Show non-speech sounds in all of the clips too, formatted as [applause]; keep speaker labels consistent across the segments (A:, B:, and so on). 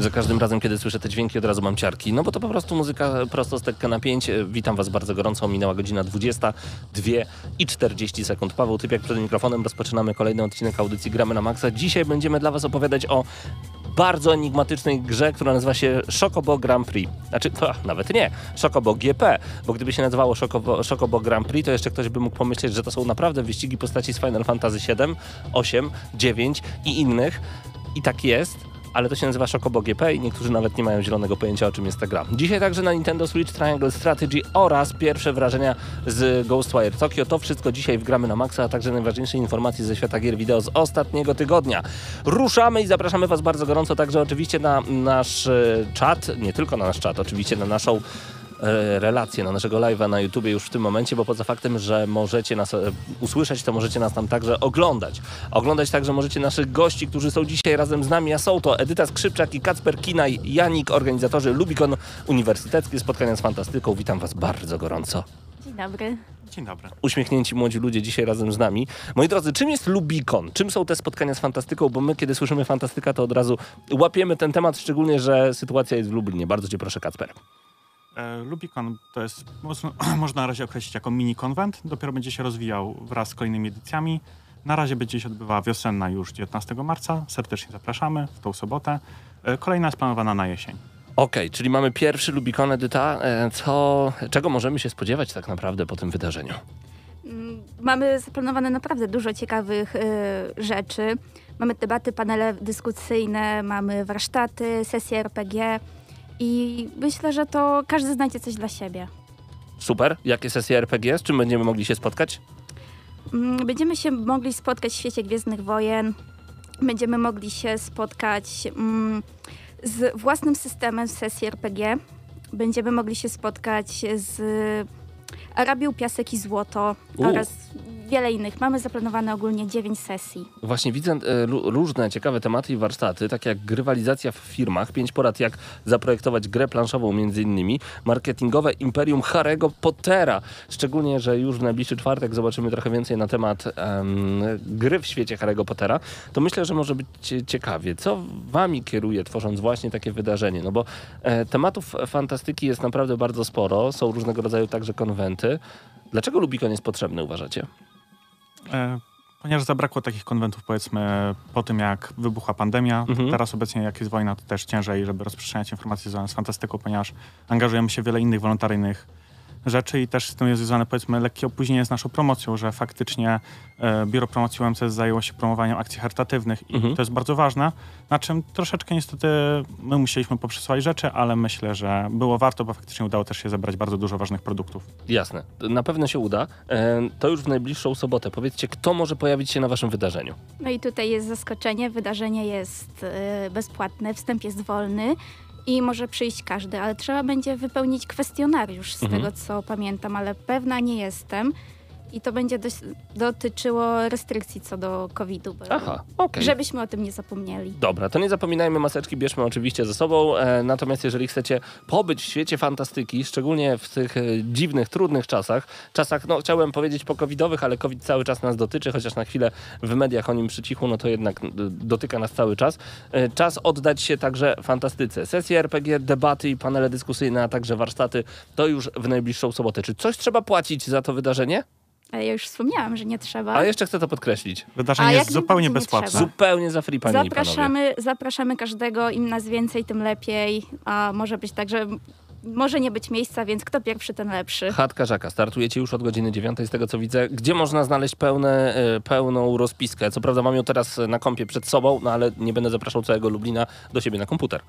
A: Za każdym razem, kiedy słyszę te dźwięki, od razu mam ciarki. No bo to po prostu muzyka prosto z tekka na 5. Witam Was bardzo gorąco. Minęła godzina 20, 2 i 40 sekund. Paweł Typiak przed mikrofonem. Rozpoczynamy kolejny odcinek audycji Gramy na Maxa. Dzisiaj będziemy dla Was opowiadać o bardzo enigmatycznej grze, która nazywa się Chocobo Grand Prix. Znaczy, to, nawet nie, Chocobo GP, bo gdyby się nazywało Chocobo Grand Prix, to jeszcze ktoś by mógł pomyśleć, że to są naprawdę wyścigi postaci z Final Fantasy VII, 8, 9 i innych. I tak jest ale to się nazywa Chocobo GP i niektórzy nawet nie mają zielonego pojęcia o czym jest ta gra. Dzisiaj także na Nintendo Switch Triangle Strategy oraz pierwsze wrażenia z Ghostwire Tokyo. To wszystko dzisiaj wgramy na maksa, a także najważniejsze informacje ze świata gier wideo z ostatniego tygodnia. Ruszamy i zapraszamy Was bardzo gorąco także oczywiście na nasz e, czat, nie tylko na nasz czat, oczywiście na naszą E, relacje na naszego live'a na YouTubie już w tym momencie, bo poza faktem, że możecie nas e, usłyszeć, to możecie nas tam także oglądać. Oglądać także możecie naszych gości, którzy są dzisiaj razem z nami, a są to Edyta Skrzypczak i Kacper Kinaj, Janik, organizatorzy Lubikon Uniwersyteckie Spotkania z Fantastyką. Witam Was bardzo gorąco.
B: Dzień dobry.
C: Dzień dobry.
A: Uśmiechnięci młodzi ludzie dzisiaj razem z nami. Moi drodzy, czym jest Lubikon? Czym są te spotkania z fantastyką? Bo my, kiedy słyszymy fantastyka, to od razu łapiemy ten temat, szczególnie, że sytuacja jest w Lublinie. Bardzo cię proszę, Kacper.
C: E, Lubicon to jest, [clears throat] można na razie określić jako mini konwent. Dopiero będzie się rozwijał wraz z kolejnymi edycjami. Na razie będzie się odbywała wiosenna już 19 marca. Serdecznie zapraszamy w tą sobotę. E, kolejna jest planowana na jesień.
A: Okej, okay, czyli mamy pierwszy Lubicon Edyta. E, co, czego możemy się spodziewać tak naprawdę po tym wydarzeniu?
B: Mm, mamy zaplanowane naprawdę dużo ciekawych y, rzeczy. Mamy debaty, panele dyskusyjne, mamy warsztaty, sesje RPG. I myślę, że to każdy znajdzie coś dla siebie.
A: Super. Jakie sesje RPG? Z czym będziemy mogli się spotkać?
B: Mm, będziemy się mogli spotkać w świecie Gwiezdnych Wojen. Będziemy mogli się spotkać mm, z własnym systemem w sesji RPG. Będziemy mogli się spotkać z Arabią, Piasek i Złoto U. oraz wiele innych. Mamy zaplanowane ogólnie 9 sesji.
A: Właśnie widzę e, różne ciekawe tematy i warsztaty, tak jak grywalizacja w firmach, pięć porad jak zaprojektować grę planszową między innymi, marketingowe imperium Harry'ego Pottera. Szczególnie, że już w najbliższy czwartek zobaczymy trochę więcej na temat um, gry w świecie Harry'ego Pottera. To myślę, że może być ciekawie. Co wami kieruje, tworząc właśnie takie wydarzenie? No bo e, tematów fantastyki jest naprawdę bardzo sporo. Są różnego rodzaju także konwenty. Dlaczego Lubikon jest potrzebny, uważacie?
C: E, ponieważ zabrakło takich konwentów, powiedzmy, po tym jak wybuchła pandemia. Mhm. Teraz obecnie, jak jest wojna, to też ciężej, żeby rozprzestrzeniać informacje związane z fantastyką, ponieważ angażujemy się w wiele innych wolontaryjnych rzeczy i też z tym jest związane powiedzmy lekkie opóźnienie z naszą promocją, że faktycznie e, Biuro Promocji UMCS zajęło się promowaniem akcji charytatywnych i mhm. to jest bardzo ważne, na czym troszeczkę niestety my musieliśmy poprzesłać rzeczy, ale myślę, że było warto, bo faktycznie udało też się zebrać bardzo dużo ważnych produktów.
A: Jasne, na pewno się uda. E, to już w najbliższą sobotę. Powiedzcie, kto może pojawić się na waszym wydarzeniu?
B: No i tutaj jest zaskoczenie. Wydarzenie jest e, bezpłatne, wstęp jest wolny i może przyjść każdy, ale trzeba będzie wypełnić kwestionariusz z mhm. tego, co pamiętam, ale pewna nie jestem. I to będzie dość, dotyczyło restrykcji co do COVID-u. Aha, Okay. Żebyśmy o tym nie zapomnieli.
A: Dobra, to nie zapominajmy, maseczki bierzmy oczywiście ze sobą. E, natomiast jeżeli chcecie pobyć w świecie fantastyki, szczególnie w tych e, dziwnych, trudnych czasach, czasach, no chciałem powiedzieć po covidowych, ale COVID cały czas nas dotyczy, chociaż na chwilę w mediach o nim przycichło, no to jednak dotyka nas cały czas. E, czas oddać się także fantastyce. Sesje RPG, debaty i panele dyskusyjne, a także warsztaty, to już w najbliższą sobotę. Czy coś trzeba płacić za to wydarzenie?
B: Ja już wspomniałam, że nie trzeba.
A: Ale jeszcze chcę to podkreślić.
C: Wydarzenie jest zupełnie bezpłatne.
A: Zupełnie za free, panie
B: zapraszamy, zapraszamy każdego, im nas więcej, tym lepiej. A może być tak, że może nie być miejsca, więc kto pierwszy, ten lepszy.
A: Chatka Żaka, startujecie już od godziny 9 z tego co widzę. Gdzie można znaleźć pełne, e, pełną rozpiskę? Co prawda mam ją teraz na kompie przed sobą, no ale nie będę zapraszał całego Lublina do siebie na komputer.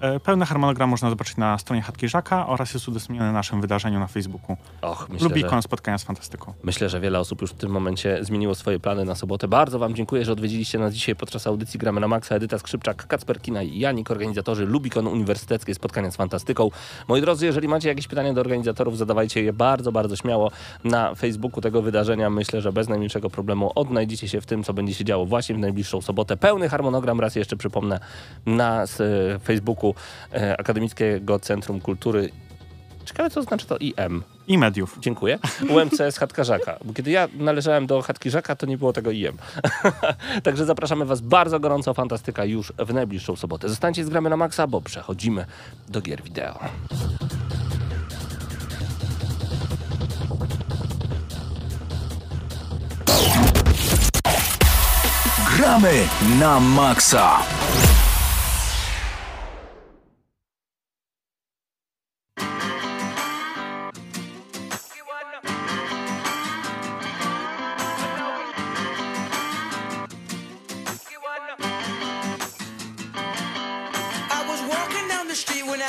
C: E, pełny harmonogram można zobaczyć na stronie Chatki Żaka oraz jest udostępniony na naszym wydarzeniu na Facebooku.
A: Och, myślę,
C: Lubikon
A: że,
C: spotkania z fantastyką.
A: myślę, że wiele osób już w tym momencie zmieniło swoje plany na sobotę. Bardzo Wam dziękuję, że odwiedziliście nas dzisiaj podczas audycji Gramy na Maxa. Edyta Skrzypczak, Kacper Kina i Janik, organizatorzy Lubikon Uniwersyteckie Spotkania z Fantastyką. Moi drodzy, jeżeli macie jakieś pytania do organizatorów, zadawajcie je bardzo, bardzo śmiało na Facebooku tego wydarzenia. Myślę, że bez najmniejszego problemu odnajdziecie się w tym, co będzie się działo właśnie w najbliższą sobotę. Pełny harmonogram, raz jeszcze przypomnę, na s- Facebooku e, Akademickiego Centrum Kultury. Ciekawe, co znaczy to IM.
C: I mediów.
A: Dziękuję. UMCS Chatkarzaka. Bo kiedy ja należałem do Chatkirzaka, to nie było tego IM. [laughs] Także zapraszamy Was bardzo gorąco. Fantastyka już w najbliższą sobotę. Zostańcie z Gramy na Maxa, bo przechodzimy do gier wideo.
D: Gramy na maksa!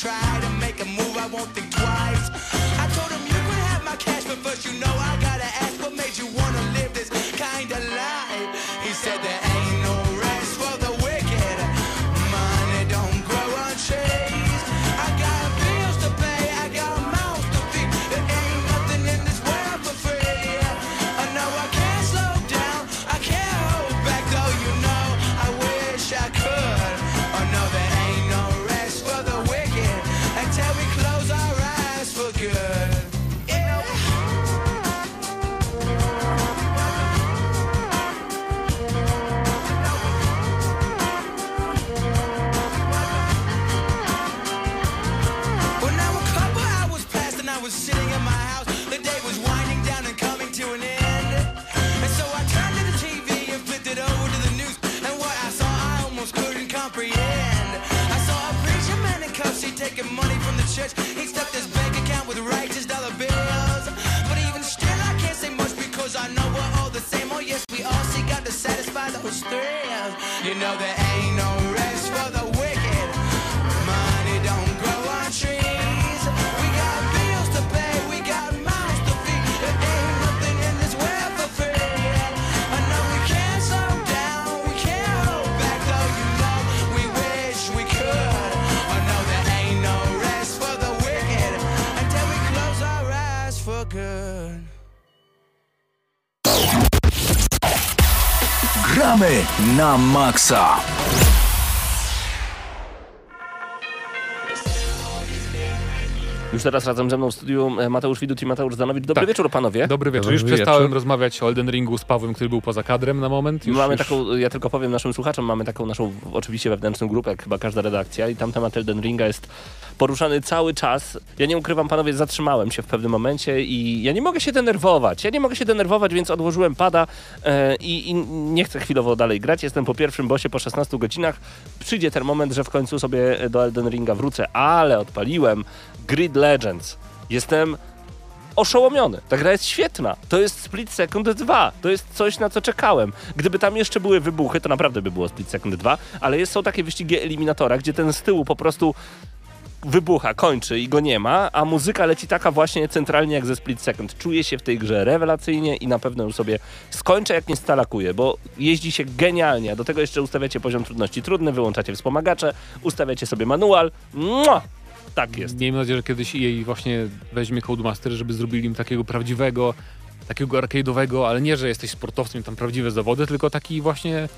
E: try
D: Na
A: Już teraz razem ze mną w studiu e, Mateusz Widut i Mateusz Zanowicz. Dobry
F: Tak.
A: wieczór, panowie.
F: Dobry wieczór.
G: Dobry
F: Już
G: wieczór.
F: przestałem rozmawiać o Elden Ringu z Pawłem, który był poza kadrem na moment. Już,
A: mamy
F: już...
A: taką, ja tylko powiem naszym słuchaczom, mamy taką naszą oczywiście wewnętrzną grupę, jak chyba każda redakcja i tam temat Elden Ringa jest poruszany cały czas. Ja nie ukrywam, panowie, zatrzymałem się w pewnym momencie i ja nie mogę się denerwować. Ja nie mogę się denerwować, więc odłożyłem pada e, i, i nie chcę chwilowo dalej grać. Jestem po pierwszym bosie po 16 godzinach. Przyjdzie ten moment, że w końcu sobie do Elden Ringa wrócę, ale odpaliłem Grid Legends. Jestem oszołomiony. Ta gra jest świetna. To jest Split Second 2. To jest coś, na co czekałem. Gdyby tam jeszcze były wybuchy, to naprawdę by było Split Second 2, ale jest, są takie wyścigi eliminatora, gdzie ten z tyłu po prostu wybucha, kończy i go nie ma, a muzyka leci taka właśnie centralnie jak ze Split Second. Czuję się w tej grze rewelacyjnie i na pewno już sobie skończę jak nie stalakuję, bo jeździ się genialnie, a do tego jeszcze ustawiacie poziom trudności trudny, wyłączacie wspomagacze, ustawiacie sobie manual. Mua! Tak jest.
F: Miejmy nadzieję, że kiedyś jej właśnie weźmie Codemaster, żeby zrobili im takiego prawdziwego, takiego arcade'owego, ale nie, że jesteś sportowcem i tam prawdziwe zawody, tylko taki właśnie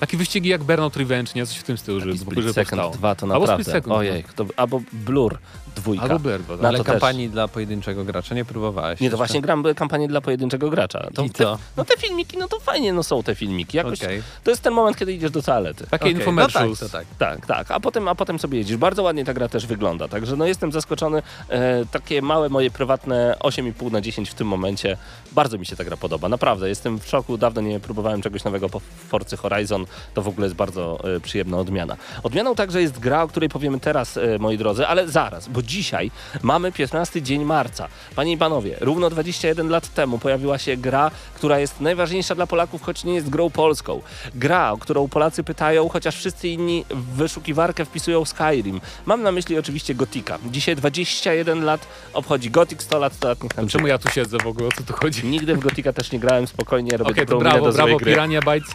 F: takie wyścigi jak Burnout Revenge, nie? Coś w tym stylu, żeby,
A: Split
F: żeby
A: Second
F: powstało.
A: 2 to
F: Albo
A: naprawdę.
F: Split Second, no.
A: Ojej, to, albo Blur dwójka.
F: Albo Burnout,
A: Na
G: Ale
A: to też.
G: kampanii dla pojedynczego gracza nie próbowałeś?
A: Nie, to
G: jeszcze?
A: właśnie gram kampanię dla pojedynczego gracza. To,
G: I
A: te,
G: co?
A: no te filmiki, no to fajnie, no są te filmiki. Jakoś,
G: Okej.
A: To jest ten moment, kiedy idziesz do toalety.
F: Takie
G: Okej,
F: infomercials.
G: No tak, tak.
A: Tak, tak, a potem, a potem sobie jedziesz. Bardzo ładnie ta gra też wygląda, także no jestem zaskoczony. E, takie małe moje prywatne 8,5 na 10 w tym momencie. Bardzo mi się ta gra podoba, naprawdę. Jestem w szoku, dawno nie próbowałem czegoś nowego po Forcy Horizon. To w ogóle jest bardzo e, przyjemna odmiana. Odmianą także jest gra, o której powiemy teraz, e, moi drodzy, ale zaraz, bo dzisiaj mamy 15 dzień marca. Panie i panowie, równo 21 lat temu pojawiła się gra, która jest najważniejsza dla Polaków, choć nie jest grą polską. Gra, o którą Polacy pytają, chociaż wszyscy inni w wyszukiwarkę wpisują Skyrim. Mam na myśli oczywiście Gotika. Dzisiaj 21 lat obchodzi Gothic 100 lat, 100 lat niech nam
F: Czemu ja tu siedzę w ogóle? O co tu chodzi?
A: Nigdy w Gotika też nie grałem, spokojnie robię dobrą
F: to brawo,
A: do
F: brawo,
A: gry.
F: Pirania Bytes.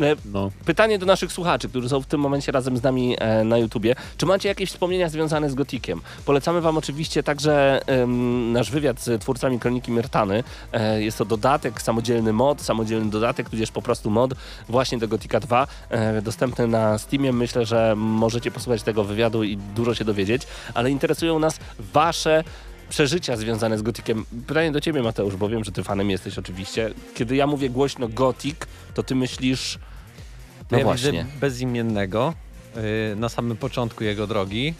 A: E,
F: no.
A: Pytanie do naszych słuchaczy, którzy są w tym momencie razem z nami e, na YouTubie. Czy macie jakieś wspomnienia związane z Gotikiem? Polecamy Wam oczywiście także em, nasz wywiad z twórcami Kroniki Myrtany. E, jest to dodatek, samodzielny mod, samodzielny dodatek, tudzież po prostu mod właśnie do Gotika 2. E, dostępny na Steamie. Myślę, że możecie posłuchać tego wywiadu i dużo się dowiedzieć, ale interesują nas Wasze przeżycia związane z Gotikiem. Pytanie do ciebie, Mateusz, bo wiem, że ty fanem jesteś oczywiście. Kiedy ja mówię głośno Gotik, to ty myślisz... No
G: ja
A: właśnie.
G: widzę bezimiennego y, na samym początku jego drogi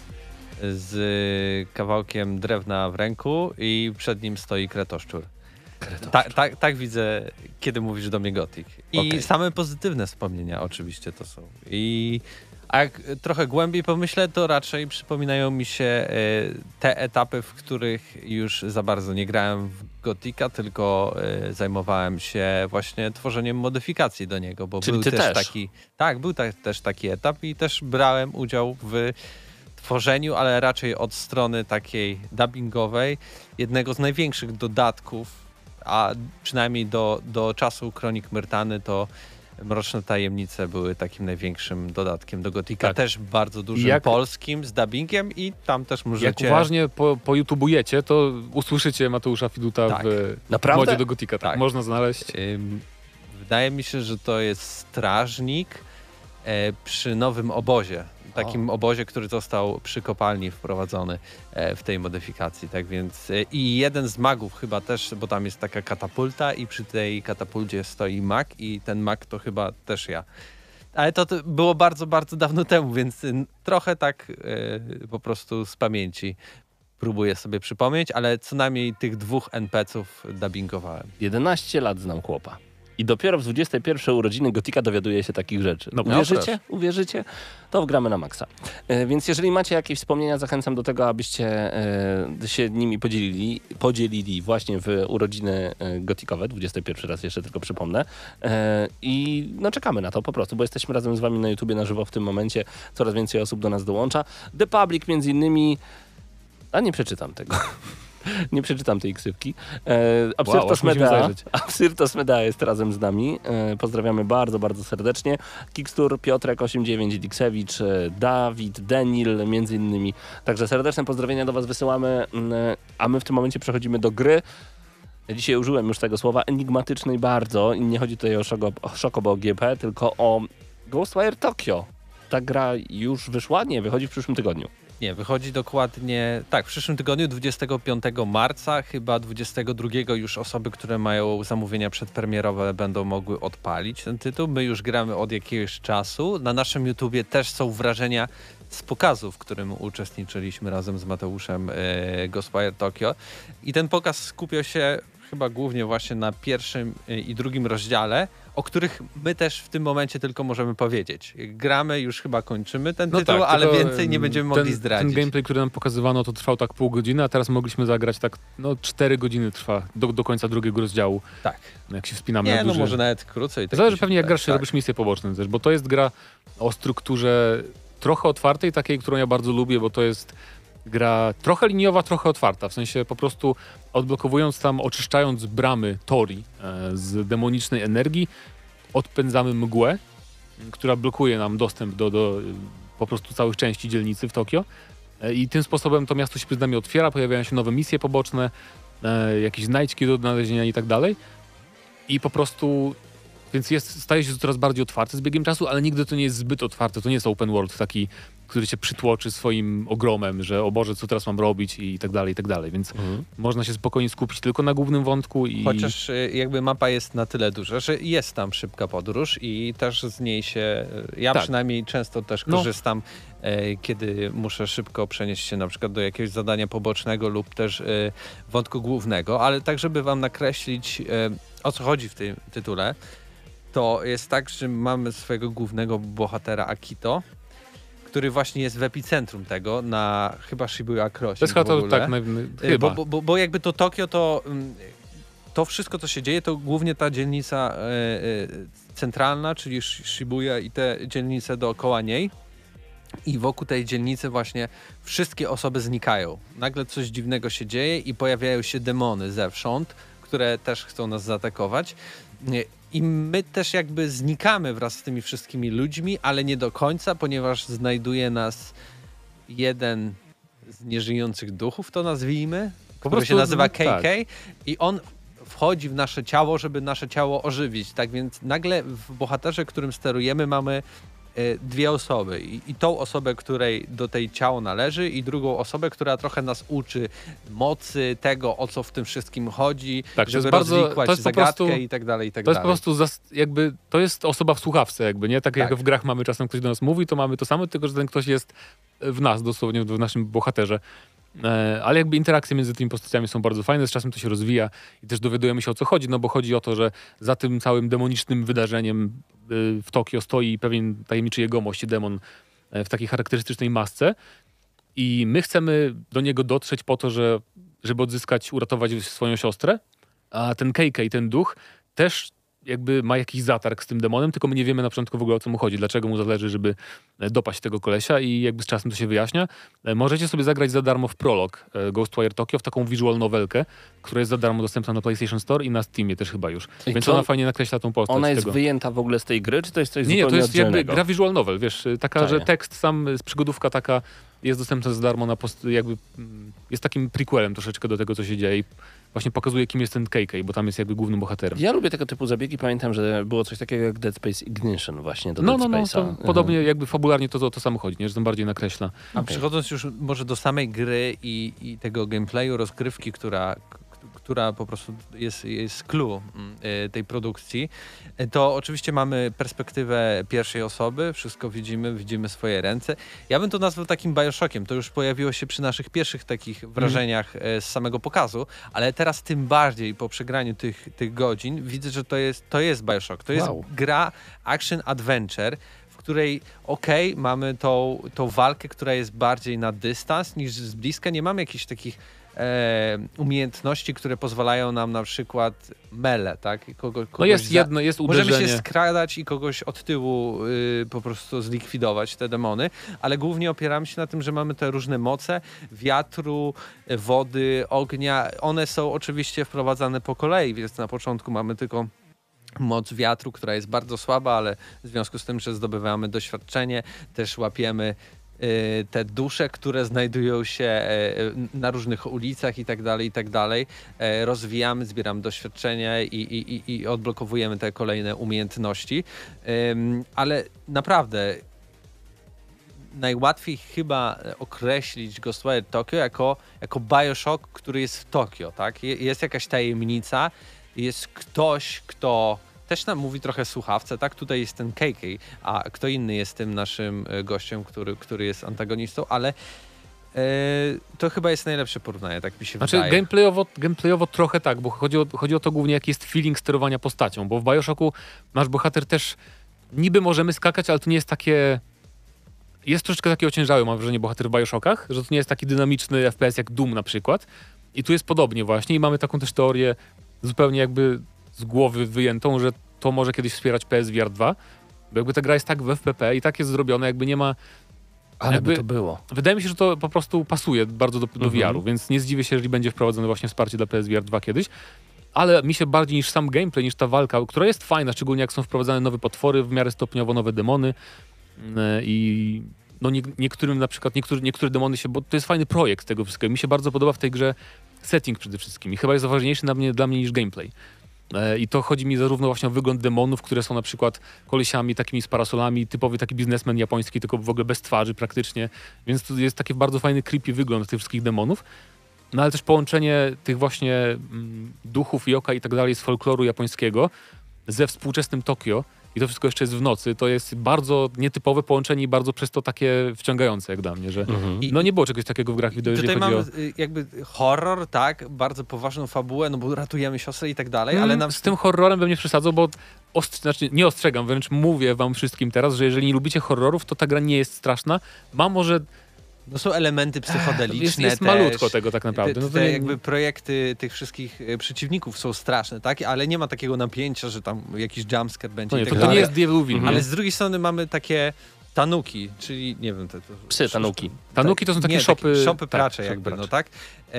G: z kawałkiem drewna w ręku i przed nim stoi kretoszczur. Ta, tak, tak widzę, kiedy mówisz do mnie Gothic. I
A: Okej.
G: same pozytywne wspomnienia oczywiście to są. I a jak trochę głębiej pomyślę, to raczej przypominają mi się y, te etapy, w których już za bardzo nie grałem w Gotika, tylko y, zajmowałem się właśnie tworzeniem modyfikacji do niego, bo
A: Czyli
G: był też,
A: też.
G: taki. Tak, był ta, też taki etap i też brałem udział w tworzeniu, ale raczej od strony takiej dubbingowej, jednego z największych dodatków, a przynajmniej do, do czasu Kronik Myrtany to Mroczne Tajemnice były takim największym dodatkiem do Gotika,
F: Tak.
G: też bardzo dużym
F: Jak-
G: polskim, z dubbingiem i tam też
F: Jak
G: możecie...
F: uważnie po, po YouTubujecie, to usłyszycie Mateusza Fiduta
G: Tak.
F: w
A: Naprawdę?
F: modzie do Gotika. Tak.
G: Tak.
F: Można znaleźć.
G: Ym, Wydaje mi się, że to jest strażnik e, przy nowym obozie. Takim obozie, który został przy kopalni wprowadzony e, w tej modyfikacji. Tak więc e, i jeden z magów chyba też, bo tam jest taka katapulta i przy tej katapulcie stoi mag i ten mag to chyba też ja. Ale to, było bardzo, bardzo dawno temu, więc y, trochę tak e, po prostu z pamięci próbuję sobie przypomnieć, ale co najmniej tych dwóch NPC-ów dubbingowałem.
A: 11 lat znam chłopa. I dopiero w 21 urodziny Gotika dowiaduje się takich rzeczy.
F: No,
A: Uwierzycie? Uwierzycie? To wgramy na maksa. E, więc jeżeli macie jakieś wspomnienia, zachęcam do tego, abyście e, się nimi podzielili, podzielili właśnie w urodziny e, gotikowe, 21 raz jeszcze tylko przypomnę. I no czekamy na to po prostu, bo jesteśmy razem z wami na YouTubie na żywo w tym momencie. Coraz więcej osób do nas dołącza. The Public między innymi... A nie przeczytam tego. [laughs] Nie przeczytam tej ksywki. E, Absyrtos
F: musimy
A: Medea. [laughs] Absyrtos Medea jest razem z nami. E, pozdrawiamy bardzo, bardzo serdecznie. Kikstur, Piotrek 89, Diksewicz, e, Dawid, Denil między innymi. Także serdeczne pozdrowienia do Was wysyłamy, mm, e, a my w tym momencie przechodzimy do gry. Dzisiaj użyłem już tego słowa enigmatycznej bardzo i nie chodzi tutaj o, Shoko, o Shokobo GP, tylko o Ghostwire Tokyo. Ta gra już wyszła? Nie, wychodzi w przyszłym tygodniu.
G: Nie, wychodzi dokładnie, tak, w przyszłym tygodniu, 25 marca, chyba 22 już osoby, które mają zamówienia przedpremierowe będą mogły odpalić ten tytuł. My już gramy od jakiegoś czasu. Na naszym YouTubie też są wrażenia z pokazu, w którym uczestniczyliśmy razem z Mateuszem e, Ghostwire Tokyo. I ten pokaz skupiał się chyba głównie właśnie na pierwszym e, i drugim rozdziale o których my też w tym momencie tylko możemy powiedzieć. Gramy, już chyba kończymy ten
F: No
G: tytuł,
F: tak,
G: ale więcej nie będziemy
F: ten,
G: mogli zdradzić.
F: Ten gameplay, który nam pokazywano, to trwał tak pół godziny, a teraz mogliśmy zagrać tak, no 4 godziny trwa do, do końca drugiego rozdziału,
G: Tak.
F: jak się wspinamy
G: Nie,
F: na
G: no
F: duży...
G: może nawet krócej. tak
F: Zależy pewnie jak grasz,
G: Tak.
F: robisz misje poboczne też, bo to jest gra o strukturze trochę otwartej, takiej, którą ja bardzo lubię, bo to jest gra trochę liniowa, trochę otwarta, w sensie po prostu odblokowując tam, oczyszczając bramy Tori e, z demonicznej energii, odpędzamy mgłę, która blokuje nam dostęp do, do e, po prostu całych części dzielnicy w Tokio. E, i tym sposobem to miasto się przed nami otwiera, pojawiają się nowe misje poboczne, jakieś znajdźki do odnalezienia i tak dalej. I po prostu więc jest, staje się coraz bardziej otwarte z biegiem czasu, ale nigdy to nie jest zbyt otwarte. To nie jest open world taki, który cię przytłoczy swoim ogromem, że o Boże, co teraz mam robić i tak dalej, i tak dalej. Więc można się spokojnie skupić tylko na głównym wątku i...
G: Chociaż y, jakby mapa jest na tyle duża, że jest tam szybka podróż i też z niej się, y, ja
F: Tak.
G: przynajmniej często też
F: No.
G: korzystam, e, kiedy muszę szybko przenieść się na przykład do jakiegoś zadania pobocznego lub też e, wątku głównego, ale tak, żeby wam nakreślić e, o co chodzi w tym tytule, to jest tak, że mamy swojego głównego bohatera Akito, który właśnie jest w epicentrum tego, na chyba Shibuya Crossing
F: To jest chyba to, tak, naj, chyba.
G: Bo, bo, bo, jakby to Tokio, to mm, to wszystko, co się dzieje, to głównie ta dzielnica e, e, centralna, czyli Sh- Shibuya i te dzielnice dookoła niej. I wokół tej dzielnicy właśnie wszystkie osoby znikają. Nagle coś dziwnego się dzieje i pojawiają się demony zewsząd, które też chcą nas zaatakować. I my też jakby znikamy wraz z tymi wszystkimi ludźmi, ale nie do końca, ponieważ znajduje nas jeden z nieżyjących duchów, to nazwijmy,
F: Po
G: który się nazywa KK
F: tak.
G: i on wchodzi w nasze ciało, żeby nasze ciało ożywić. Tak więc nagle w bohaterze, którym sterujemy, mamy dwie osoby. I, I tą osobę, której do tej ciało należy, i drugą osobę, która trochę nas uczy mocy, tego, o co w tym wszystkim chodzi,
F: Tak,
G: żeby
F: bardzo-
G: rozwikłać
F: to jest po
G: zagadkę
F: prostu-
G: i tak dalej, i tak
F: To jest po
G: dalej.
F: prostu jakby, to jest osoba w słuchawce jakby, nie? Tak, jak
G: Tak.
F: w grach mamy czasem ktoś do nas mówi, to mamy to samo, tylko że ten ktoś jest w nas, dosłownie w naszym bohaterze. E, ale jakby interakcje między tymi postaciami są bardzo fajne, z czasem to się rozwija i też dowiadujemy się o co chodzi, no bo chodzi o to, że za tym całym demonicznym wydarzeniem y, w Tokio stoi pewien tajemniczy jegomość, demon e, w takiej charakterystycznej masce. I my chcemy do niego dotrzeć po to, że, żeby odzyskać, uratować swoją siostrę, a ten KK, ten duch, też jakby ma jakiś zatarg z tym demonem, tylko my nie wiemy na początku w ogóle o co mu chodzi, dlaczego mu zależy, żeby e, dopaść tego kolesia i jakby z czasem to się wyjaśnia. E, Możecie sobie zagrać za darmo w prolog e, Ghostwire Tokyo, w taką visual novelkę, która jest za darmo dostępna na PlayStation Store i na Steamie też chyba już.
A: I
F: Więc
A: to-
F: ona fajnie nakreśla tą postać.
A: Ona jest
F: tego.
A: wyjęta w ogóle z tej gry, czy to jest coś
F: Nie, nie, to
A: zupełnie
F: jest jakby gra visual novel, wiesz, taka, że
A: Czaję.
F: tekst sam, przygodówka taka jest dostępna za darmo na post, jakby mm, jest takim prequelem troszeczkę do tego, co się dzieje właśnie pokazuje, kim jest ten KK, bo tam jest jakby głównym bohaterem.
A: Ja lubię tego typu zabiegi. Pamiętam, że było coś takiego jak Dead Space Ignition właśnie do
F: No,
A: Dead
F: no, no,
A: Space'a.
F: to podobnie jakby fabularnie to, to, to samo chodzi, nie? że tam bardziej nakreśla.
G: A
A: Okej.
G: przechodząc już może do samej gry i, i tego gameplayu, rozgrywki, która, która po prostu jest, jest clue mm, y, tej produkcji, y, to oczywiście mamy perspektywę pierwszej osoby, wszystko widzimy, widzimy swoje ręce. Ja bym to nazwał takim Bioshockiem, to już pojawiło się przy naszych pierwszych takich wrażeniach y, z samego pokazu, ale teraz tym bardziej po przegraniu tych, tych godzin widzę, że to jest, to jest Bioshock. To jest
A: Wow.
G: gra action-adventure, w której okej, mamy tą, tą walkę, która jest bardziej na dystans niż z bliska. Nie mamy jakichś takich e, umiejętności, które pozwalają nam na przykład mele, tak? Kogo,
F: No
G: kogoś
F: jest
G: za-
F: jedno, jest uderzenie.
G: Możemy się skradać i kogoś od tyłu y, po prostu zlikwidować, te demony, ale głównie opieramy się na tym, że mamy te różne moce wiatru, wody, ognia. One są oczywiście wprowadzane po kolei, więc na początku mamy tylko moc wiatru, która jest bardzo słaba, ale w związku z tym, że zdobywamy doświadczenie, też łapiemy te dusze, które znajdują się e, na różnych ulicach i tak dalej, i tak dalej. E, Rozwijamy, zbieramy doświadczenie i, i, i- odblokowujemy te kolejne umiejętności. Ale naprawdę najłatwiej chyba określić Ghostwire Tokyo jako, jako Bioshock, który jest w Tokio, tak? Je- Jest jakaś tajemnica, jest ktoś, kto też nam mówi trochę słuchawce, tak? Tutaj jest ten KK, a kto inny jest tym naszym e, gościem, który, który jest antagonistą, ale E, to chyba jest najlepsze porównanie, tak mi się
F: Znaczy
G: wydaje.
F: gameplayowo, gameplayowo trochę tak, bo chodzi o, chodzi o to głównie jaki jest feeling sterowania postacią, bo w Bioshocku nasz bohater też niby możemy skakać, ale to nie jest takie... Jest troszeczkę takie ociężały, mam wrażenie, bohater w Bioshockach, że to nie jest taki dynamiczny FPS jak Doom na przykład. I tu jest podobnie właśnie i mamy taką też teorię zupełnie jakby z głowy wyjętą, że to może kiedyś wspierać PSVR 2, bo jakby ta gra jest tak w FPP i tak jest zrobiona, jakby nie ma
A: Ale
F: jakby-
A: by to było.
F: Wydaje mi się, że to po prostu pasuje bardzo do, do
A: Mhm.
F: VR-u, więc nie zdziwię się, jeżeli będzie wprowadzone właśnie wsparcie dla PSVR 2 kiedyś. Ale mi się bardziej niż sam gameplay, niż ta walka, która jest fajna, szczególnie jak są wprowadzane nowe potwory, w miarę stopniowo nowe demony yy, i no nie, niektórym na przykład, niektóre, niektóre demony się, bo to jest fajny projekt tego wszystkiego. Mi się bardzo podoba w tej grze setting przede wszystkim i chyba jest ważniejszy dla mnie, dla mnie niż gameplay. E, I to chodzi mi zarówno właśnie o wygląd demonów, które są na przykład kolesiami takimi z parasolami, typowy taki biznesmen japoński, tylko w ogóle bez twarzy praktycznie. Więc to jest taki bardzo fajny, creepy wygląd tych wszystkich demonów. No ale też połączenie tych właśnie mm, duchów, joka i tak dalej z folkloru japońskiego ze współczesnym Tokio i to wszystko jeszcze jest w nocy, to jest bardzo nietypowe połączenie i bardzo przez to takie wciągające jak dla mnie, że
A: Mhm.
F: No nie było czegoś takiego w grach wideo, jeżeli
G: Tutaj
F: chodzi
G: mamy
F: o...
G: y, jakby horror, tak, bardzo poważną fabułę, no bo ratujemy siostrę i tak dalej, ale
F: Mm,
G: nam
F: Z tym horrorem bym nie przesadzał, bo znaczy, nie ostrzegam, wręcz mówię wam wszystkim teraz, że jeżeli nie lubicie horrorów, to ta gra nie jest straszna. Ma może...
G: no są elementy psychodeliczne
F: Jest, jest
G: też.
F: malutko tego tak naprawdę.
G: Te,
F: No
G: te
F: nie-
G: jakby projekty tych wszystkich e, przeciwników są straszne, tak? Ale nie ma takiego napięcia, że tam jakiś jumpscare będzie
F: to, nie,
G: i
F: to,
G: tak
F: to nie jest Devilville.
A: Mhm.
G: Ale z drugiej strony mamy takie tanuki, czyli nie wiem, te, to,
A: Psy, tanuki.
F: Tanuki to są takie
G: nie,
F: shopy...
G: shopy
F: tak,
G: pracze jakby,
F: pracze.
G: no tak? E,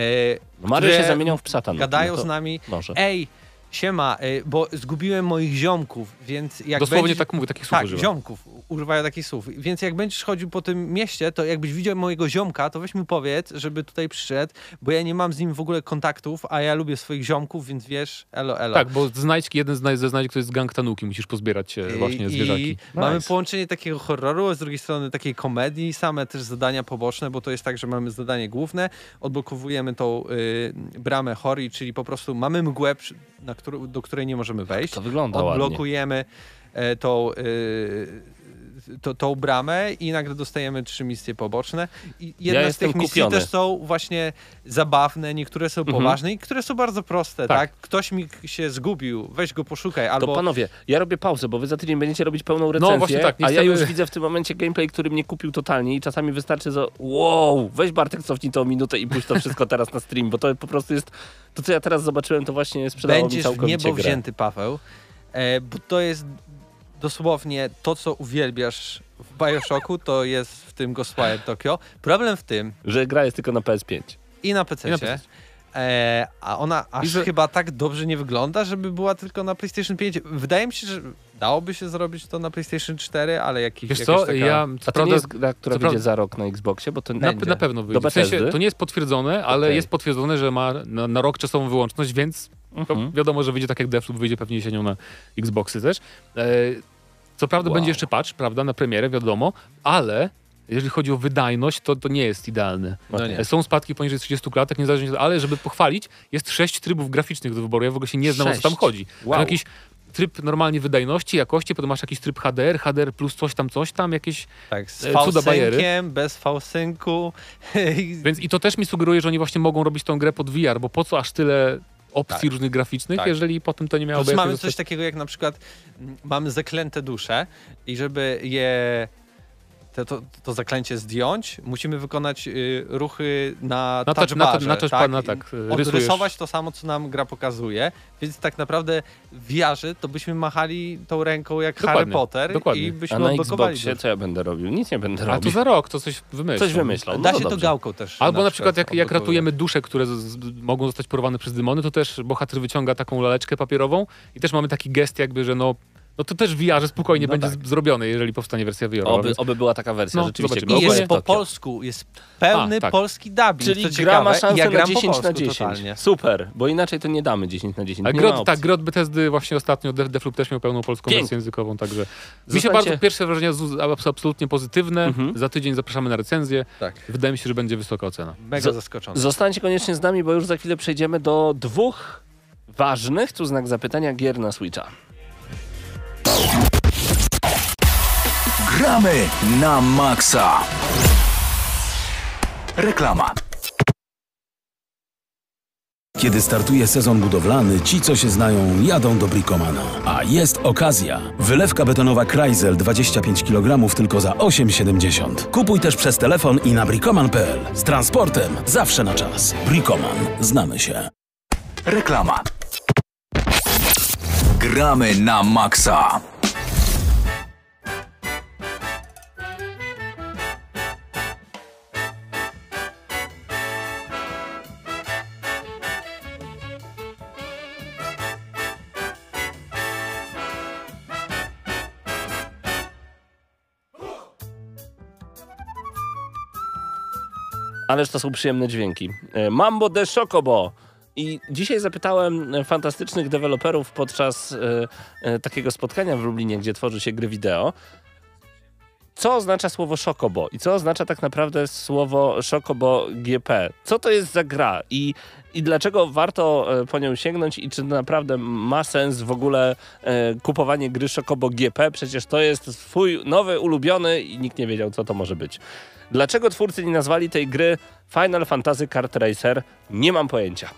A: No Mario się zamieniał w psa tanuki.
G: Gadają
A: no
G: z nami,
A: Może.
G: ej, siema, e, bo zgubiłem moich ziomków, więc jak
F: Dosłownie
G: będziesz...
F: tak mówię, takich słów
G: Tak,
F: używam.
G: ziomków, używają takich słów. Więc jak będziesz chodził po tym mieście, to jakbyś widział mojego ziomka, to weź mu powiedz, żeby tutaj przyszedł, bo ja nie mam z nim w ogóle kontaktów, a ja lubię swoich ziomków, więc wiesz, elo, elo.
F: Tak, bo znajdźki, jeden ze znajdź, to jest gang tanuki, musisz pozbierać e, właśnie
G: I
F: zwierzaki.
G: mamy
A: Nice.
G: połączenie takiego horroru, a z drugiej strony takiej komedii, same też zadania poboczne, bo to jest tak, że mamy zadanie główne, odblokowujemy tą y, bramę Hori, czyli po prostu mamy mgłę, na do której nie możemy wejść.
A: To wygląda ładnie.
G: Odblokujemy e, tą, y, to, tą bramę i nagle dostajemy trzy misje poboczne. I jedna z
A: jestem
G: tych misji
A: kupiony.
G: też są właśnie zabawne, niektóre są
A: Mhm.
G: poważne i które są bardzo proste,
F: Tak.
G: tak? Ktoś mi się zgubił, weź go poszukaj, albo...
A: To panowie, ja robię pauzę, bo wy za tydzień będziecie robić pełną recenzję,
F: właśnie tak,
A: a ja już widzę w tym momencie gameplay, który mnie kupił totalnie i czasami wystarczy za wow, weź Bartek cofnij o minutę i puść to wszystko teraz na stream, bo to po prostu jest, to co ja teraz zobaczyłem, to właśnie sprzedało mi
G: Będziesz w
A: całkowicie
G: niebo
A: grę.
G: wzięty, Paweł, e, bo to jest dosłownie to, co uwielbiasz w Bioshocku, to jest w tym Ghostwire Tokyo. Problem w tym
A: Że gra jest tylko na PS5.
G: i na PC,
F: I na PC.
G: e, a ona aż
F: że-
G: chyba tak dobrze nie wygląda, żeby była tylko na PlayStation 5. Wydaje mi się, że dałoby się zrobić to na PlayStation 4, ale jakiś,
F: Wiesz
G: jakaś
F: co,
G: taka...
F: ja
A: A
F: co
A: to nie
F: prawda
A: jest gra, która wyjdzie
F: prawda-
A: za rok na Xboxie, bo to
F: na, na pewno wyjdzie.
A: Do
F: W sensie, to nie jest potwierdzone, ale
A: Okej.
F: jest potwierdzone, że ma na, na rok czasową wyłączność, więc
A: Mhm.
F: wiadomo, że wyjdzie tak jak Deathloop, wyjdzie pewnie jesienią na Xboxy też. E, co prawda
A: Wow.
F: będzie jeszcze patch, prawda, na premierę, wiadomo, ale jeżeli chodzi o wydajność, to, to nie jest idealne.
G: No nie.
F: Są spadki poniżej 30 klatek, niezależnie, ale żeby pochwalić, jest sześć trybów graficznych do wyboru. Ja w ogóle się nie znam, o co tam
A: Sześć.
F: chodzi.
A: Wow.
F: Jakiś tryb normalnie wydajności, jakości, potem masz jakiś tryb HDR, HDR plus coś tam, coś tam, jakieś...
G: Tak, z
F: e, cuda bajery.
G: Bez V-synku.
F: Więc i to też mi sugeruje, że oni właśnie mogą robić tą grę pod VR, bo po co aż tyle opcji
G: Tak.
F: różnych graficznych,
G: Tak.
F: jeżeli potem to nie miałoby
G: Plus mamy coś
F: zostać-
G: takiego jak na przykład mm, mamy zaklęte dusze i żeby je to, to, to zaklęcie zdjąć, musimy wykonać y, ruchy na
F: Na touch-
G: touch
F: na
G: barze,
F: touch- na touch
G: tak?
F: na tak, y.
G: Odrysować to samo, co nam gra pokazuje, więc tak naprawdę w VR-ze to byśmy machali tą ręką jak Harry
F: Dokładnie,
G: Potter
F: dokładnie.
G: i
A: A
G: byśmy
A: na
G: odblokowali.
A: Xboxie co ja będę robił? Nic nie będę
F: A to
A: robił.
F: za rok, to coś wymyślą.
A: Coś wymyślą. No
G: Da
A: to
G: się to
A: dobrze.
G: gałką też.
F: Albo na przykład jak, jak
G: odblokuje.
F: ratujemy dusze, które z, z, mogą zostać porwane przez demony, to też bohater wyciąga taką laleczkę papierową i też mamy taki gest jakby, że no, no to też w VR-ze spokojnie
A: No
F: będzie
A: tak.
F: zrobione, jeżeli powstanie wersja VR-owa.
A: Oby,
F: więc-
A: oby była taka wersja
F: No,
A: rzeczywiście.
F: zobaczymy.
G: I jest po polsku, jest pełny
F: A, tak.
G: polski dubbing.
A: Czyli gra
G: ciekawe.
A: ma szansę
G: ja
A: na
G: gram po
A: 10 na
G: polsku
A: 10.
G: Totalnie.
A: Super, bo inaczej to nie damy 10 na 10.
F: A grot, tak, grot Bethesdy właśnie ostatnio, Defloop też miał pełną polską
A: Pięknie.
F: wersję językową, także mi się
A: Zostańcie-
F: bardzo pierwsze wrażenia absolutnie pozytywne.
A: Mhm.
F: Za tydzień zapraszamy na recenzję.
G: Tak.
F: Wydaje mi się, że będzie wysoka ocena.
G: Mega
A: Z-
G: zaskoczony.
A: Zostańcie koniecznie z nami, bo już za chwilę przejdziemy do dwóch ważnych, tu znak zapytania, gier na Switcha.
D: Gramy na maksa. Reklama. Kiedy startuje sezon budowlany, ci co się znają jadą do Bricomana. A jest okazja. Wylewka betonowa Kreisel 25 kg tylko za 8,70. Kupuj też przez telefon i na bricoman.pl. Z transportem zawsze na czas. Bricoman. Znamy się. Reklama. Gramy na maksa.
A: Ależ to są przyjemne dźwięki. E, Mambo de Chocobo. I dzisiaj zapytałem e, fantastycznych deweloperów podczas e, e, takiego spotkania w Lublinie, gdzie tworzy się gry wideo, co oznacza słowo Chocobo i co oznacza tak naprawdę słowo Chocobo GP. Co to jest za gra i, i dlaczego warto po nią sięgnąć i czy naprawdę ma sens w ogóle e, kupowanie gry Chocobo GP? Przecież to jest swój nowy, ulubiony i nikt nie wiedział, co to może być. Dlaczego twórcy nie nazwali tej gry Final Fantasy Kart Racer? Nie mam pojęcia.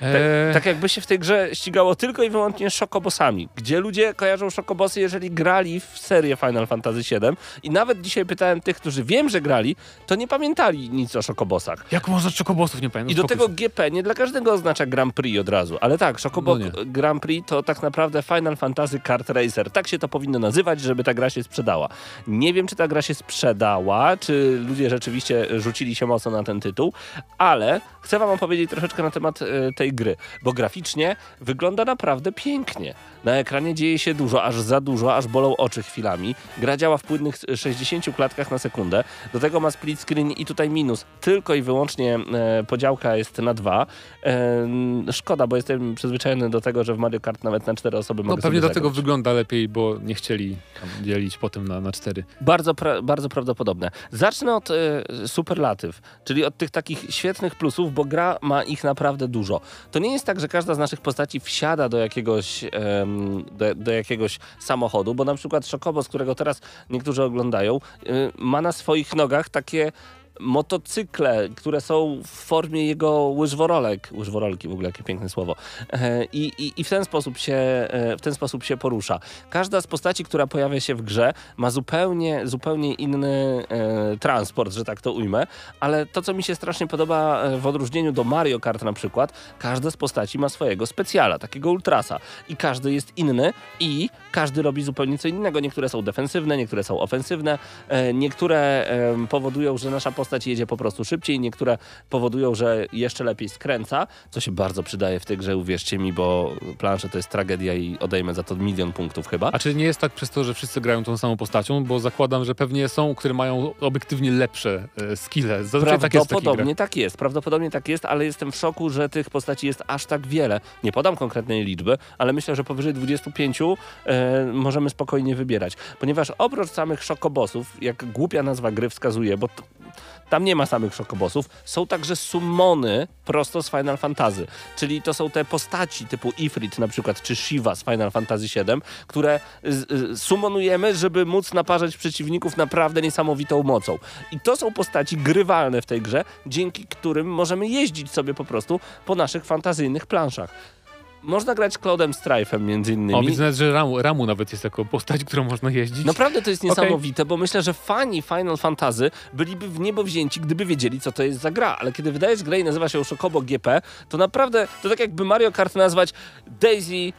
A: Tak,
F: Eee,
A: tak jakby się w tej grze ścigało tylko i wyłącznie szokobosami. Gdzie ludzie kojarzą szokobosy, jeżeli grali w serię Final Fantasy VII i nawet dzisiaj pytałem tych, którzy wiem, że grali, to nie pamiętali nic o szokobosach.
F: jak można czekobosów nie pamiętam?
A: I do tego. GP nie dla każdego oznacza Grand Prix od razu, ale tak, Chocobo
F: No.
A: Grand Prix to tak naprawdę Final Fantasy Kart Racer. Tak się to powinno nazywać, żeby ta gra się sprzedała. Nie wiem, czy ta gra się sprzedała, czy ludzie rzeczywiście rzucili się mocno na ten tytuł, ale chcę wam opowiedzieć troszeczkę na temat e, tej gry, bo graficznie wygląda naprawdę pięknie. Na ekranie dzieje się dużo, aż za dużo, aż bolą oczy chwilami. Gra działa w płynnych 60 klatkach na sekundę. Do tego ma split screen i tutaj minus. Tylko i wyłącznie e, podziałka jest na dwa. E, szkoda, bo jestem przyzwyczajony do tego, że w Mario Kart nawet na cztery osoby
F: No
A: mogę
F: pewnie
A: sobie
F: dlatego
A: zagrać.
F: wygląda lepiej, bo nie chcieli dzielić potem na, na cztery.
A: Bardzo, pra- bardzo prawdopodobne. Zacznę od e, superlatyw, czyli od tych takich świetnych plusów, bo gra ma ich naprawdę dużo. To nie jest tak, że każda z naszych postaci wsiada do jakiegoś, em, do, do jakiegoś samochodu, bo na przykład Szokobo, z którego teraz niektórzy oglądają, y, ma na swoich nogach takie motocykle, które są w formie jego łyżworolek, łyżworolki w ogóle, jakie piękne słowo, E, i, i, i w, ten sposób się, e, w ten sposób się porusza. Każda z postaci, która pojawia się w grze, ma zupełnie, zupełnie inny e, transport, że tak to ujmę, ale to, co mi się strasznie podoba e, w odróżnieniu do Mario Kart na przykład, każda z postaci ma swojego specjala, takiego ultrasa i każdy jest inny i każdy robi zupełnie co innego. Niektóre są defensywne, niektóre są ofensywne, e, niektóre em, powodują, że nasza postać jedzie po prostu szybciej, niektóre powodują, że jeszcze lepiej skręca, co się bardzo przydaje w tej grze, uwierzcie mi, bo plansze to jest tragedia i odejmę za to milion punktów chyba.
F: A czy nie jest tak przez to, że wszyscy grają tą samą postacią? Bo zakładam, że pewnie są, które mają obiektywnie lepsze e, skille. Zazwyczaj tak jest
A: Prawdopodobnie tak jest, prawdopodobnie tak jest, ale jestem w szoku, że tych postaci jest aż tak wiele. Nie podam konkretnej liczby, ale myślę, że powyżej 25 e, możemy spokojnie wybierać. Ponieważ oprócz samych szokobosów, jak głupia nazwa gry wskazuje, bo tam nie ma samych szokobosów, są także summony prosto z Final Fantasy. Czyli to są te postaci typu Ifrit na przykład, czy Shiva z Final Fantasy VII, które z, summonujemy, żeby móc naparzać przeciwników naprawdę niesamowitą mocą. I to są postaci grywalne w tej grze, dzięki którym możemy jeździć sobie po prostu po naszych fantazyjnych planszach. Można grać Cloudem Strife'em między innymi.
F: O, widzę nawet, że Ramu, Ramu nawet jest jako postać, którą można jeździć.
A: Naprawdę to jest niesamowite, bo myślę, że fani Final Fantasy byliby w niebo wzięci, gdyby wiedzieli, co to jest za gra. Ale kiedy wydajesz grę i nazywa się Szokobo GP, to naprawdę to tak jakby Mario Kart nazwać Daisy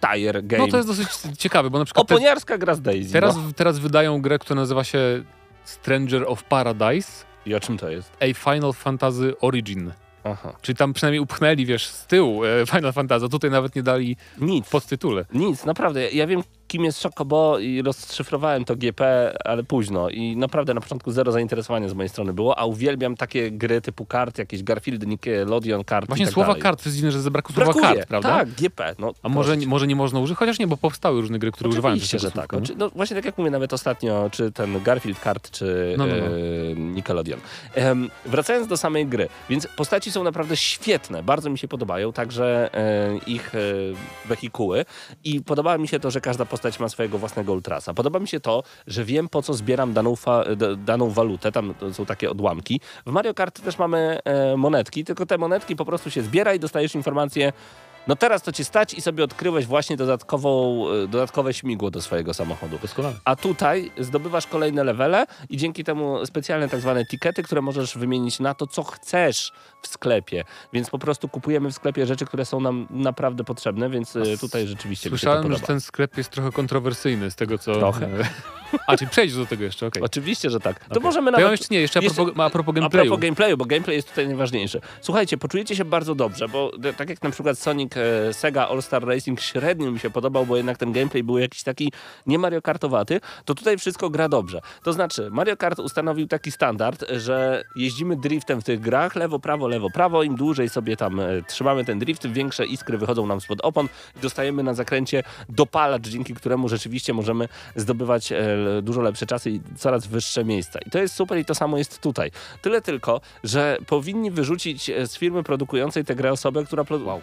A: Tire Game.
F: No to jest dosyć ciekawe, bo na przykład te,
A: Oponiarska gra z Daisy.
F: teraz,
A: no.
F: teraz wydają grę, która nazywa się Stranger of Paradise,
A: I o czym to jest?
F: a Final Fantasy Origin.
A: Aha.
F: Czyli tam przynajmniej upchnęli, wiesz, z tyłu e, Final Fantasy, tutaj nawet nie dali
A: Nic.
F: w podtytule.
A: Nic, naprawdę. Ja wiem, kim jest Chocobo i rozszyfrowałem to GP, ale późno. I naprawdę na początku zero zainteresowania z mojej strony było, a uwielbiam takie gry typu kart, jakieś Garfield, Nickelodeon kart
F: Właśnie
A: tak
F: słowa
A: dalej.
F: kart, to jest dziwne, że zabrakło słowa
A: Brakuje.
F: kart, prawda?
A: Tak, GP. No,
F: A może,
A: proszę.
F: może nie można użyć? Chociaż nie, bo powstały różne gry, które używają tego
A: że tak.
F: słówka, nie?
A: Oczy- No, właśnie tak jak mówię nawet ostatnio, czy ten Garfield Kart, czy
F: No, no, no.
A: E, Nickelodeon. Wracając do samej gry, więc postaci są naprawdę świetne, bardzo mi się podobają, także e, ich e, wehikuły i podoba mi się to, że każda postać ma swojego własnego ultrasa. Podoba mi się to, że wiem po co zbieram daną, daną walutę, tam są takie odłamki. W Mario Kart też mamy e, monetki, tylko te monetki po prostu się zbiera i dostajesz informację, no teraz to cię stać i sobie odkryłeś właśnie dodatkową, e, dodatkowe śmigło do swojego samochodu.
F: Doskonale.
A: A tutaj zdobywasz kolejne levele i dzięki temu specjalne tak zwane tikety, które możesz wymienić na to, co chcesz w sklepie. Więc po prostu kupujemy w sklepie rzeczy, które są nam naprawdę potrzebne, więc e, tutaj rzeczywiście
F: Słyszałem, że ten sklep jest trochę kontrowersyjny z tego, co...
A: Trochę. [laughs]
F: A, czyli przejdziesz do tego jeszcze, okej.
A: Oczywiście, że tak. To możemy
F: To ja
A: nawet...
F: jeszcze nie, jeszcze a
A: jeszcze-
F: propos, a propos
A: A
F: gameplayu.
A: propos gameplayu, bo gameplay jest tutaj najważniejszy. Słuchajcie, poczujecie się bardzo dobrze, bo tak jak na przykład Sonic e, Sega All-Star Racing średnio mi się podobał, bo jednak ten gameplay był jakiś taki nie Mario Kartowaty, to tutaj wszystko gra dobrze. To znaczy, Mario Kart ustanowił taki standard, że jeździmy driftem w tych grach, lewo, prawo, lewo, prawo, im dłużej sobie tam e, trzymamy ten drift, większe iskry wychodzą nam spod opon i dostajemy na zakręcie dopalacz, dzięki któremu rzeczywiście możemy zdobywać e, dużo lepsze czasy i coraz wyższe miejsca. I to jest super i to samo jest tutaj. Tyle tylko, że powinni wyrzucić z firmy produkującej tę grę osobę, która plo-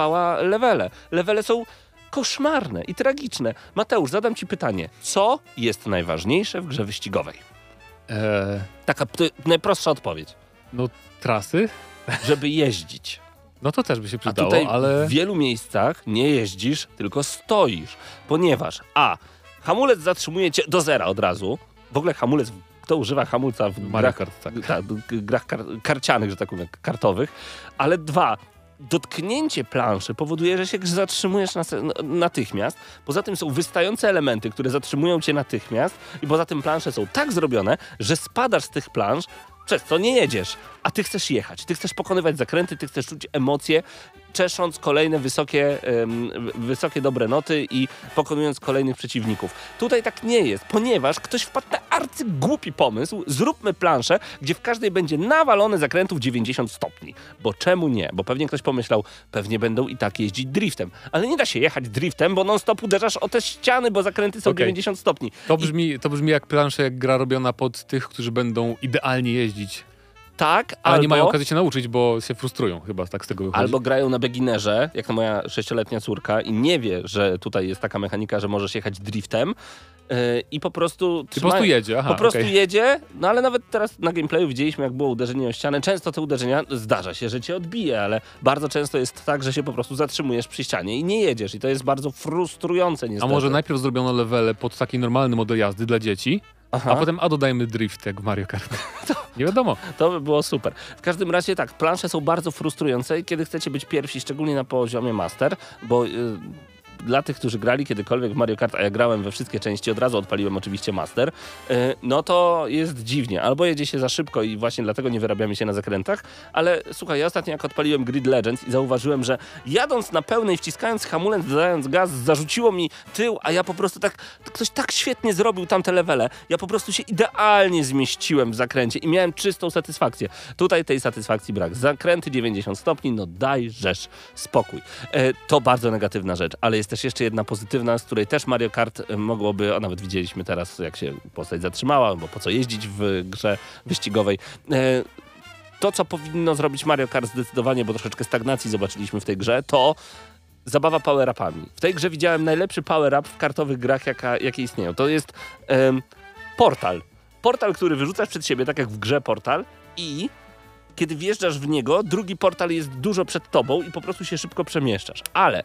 A: planowała levele. Levele są koszmarne i tragiczne. Mateusz, zadam ci pytanie. Co jest najważniejsze w grze wyścigowej?
F: Eee,
A: Taka najprostsza odpowiedź.
F: no, trasy?
A: Żeby jeździć. [laughs]
F: No to też by się
A: A
F: przydało,
A: tutaj
F: ale...
A: w wielu miejscach nie jeździsz, tylko stoisz. Ponieważ a. Hamulec zatrzymuje cię do zera od razu. W ogóle hamulec, kto używa hamulca w
F: Mario
A: grach,
F: Kart, tak.
A: ta, grach kar, karcianych, że tak powiem, kartowych. Ale dwa. Dotknięcie planszy powoduje, że się zatrzymujesz natychmiast. Poza tym są wystające elementy, które zatrzymują cię natychmiast. I poza tym plansze są tak zrobione, że spadasz z tych plansz, przez co nie jedziesz. A ty chcesz jechać, ty chcesz pokonywać zakręty, ty chcesz czuć emocje, czesząc kolejne wysokie, wysokie dobre noty i pokonując kolejnych przeciwników. Tutaj tak nie jest, ponieważ ktoś wpadł na arcygłupi pomysł, zróbmy planszę, gdzie w każdej będzie nawalone zakrętów 90 stopni. Bo czemu nie? Bo pewnie ktoś pomyślał, pewnie będą i tak jeździć driftem. Ale nie da się jechać driftem, bo non-stop uderzasz o te ściany, bo zakręty są
F: Okej.
A: 90 stopni.
F: To brzmi, to brzmi jak plansze, jak gra robiona pod tych, którzy będą idealnie jeździć.
A: Tak,
F: Ale
A: albo...
F: nie mają okazji się nauczyć, bo się frustrują chyba tak z tego wychodzi.
A: Albo grają na beginnerze, jak to moja sześcioletnia córka i nie wie, że tutaj jest taka mechanika, że możesz jechać driftem yy, i po prostu...
F: I po prostu jedzie, aha,
A: Po prostu jedzie, no ale nawet teraz na gameplayu widzieliśmy, jak było uderzenie o ścianę. Często te uderzenia, zdarza się, że cię odbije, ale bardzo często jest tak, że się po prostu zatrzymujesz przy ścianie i nie jedziesz i to jest bardzo frustrujące
F: A
A: niestety.
F: może najpierw zrobiono levele pod taki normalny model jazdy dla dzieci,
A: Aha.
F: a potem a dodajmy drift jak w Mario Kart. [laughs] Nie wiadomo.
A: To by było super. W każdym razie tak, plansze są bardzo frustrujące, kiedy chcecie być pierwsi, szczególnie na poziomie master, bo y, dla tych, którzy grali kiedykolwiek w Mario Kart, a ja grałem we wszystkie części, od razu odpaliłem oczywiście master, y, no to jest dziwnie. Albo jedzie się za szybko i właśnie dlatego nie wyrabiamy się na zakrętach, ale słuchaj, ja ostatnio jak odpaliłem Grid Legends i zauważyłem, że jadąc na pełnej, wciskając hamulec, dodając gaz, zarzuciło mi tył, a ja po prostu tak, ktoś tak świetnie zrobił tamte levele, ja po prostu się idealnie zmieściłem w zakręcie i miałem czystą satysfakcję. Tutaj tej satysfakcji brak. Zakręty 90 stopni, no dajżesz spokój. E, to bardzo negatywna rzecz, ale jest też jeszcze jedna pozytywna, z której też Mario Kart e, mogłoby, a nawet widzieliśmy teraz, jak się postać zatrzymała, bo po co jeździć w grze wyścigowej. E, to, co powinno zrobić Mario Kart zdecydowanie, bo troszeczkę stagnacji zobaczyliśmy w tej grze, to zabawa power-upami. W tej grze widziałem najlepszy power-up w kartowych grach, jaka, jakie istnieją. To jest portal. Portal, który wyrzucasz przed siebie, tak jak w grze portal i kiedy wjeżdżasz w niego, drugi portal jest dużo przed tobą i po prostu się szybko przemieszczasz. Ale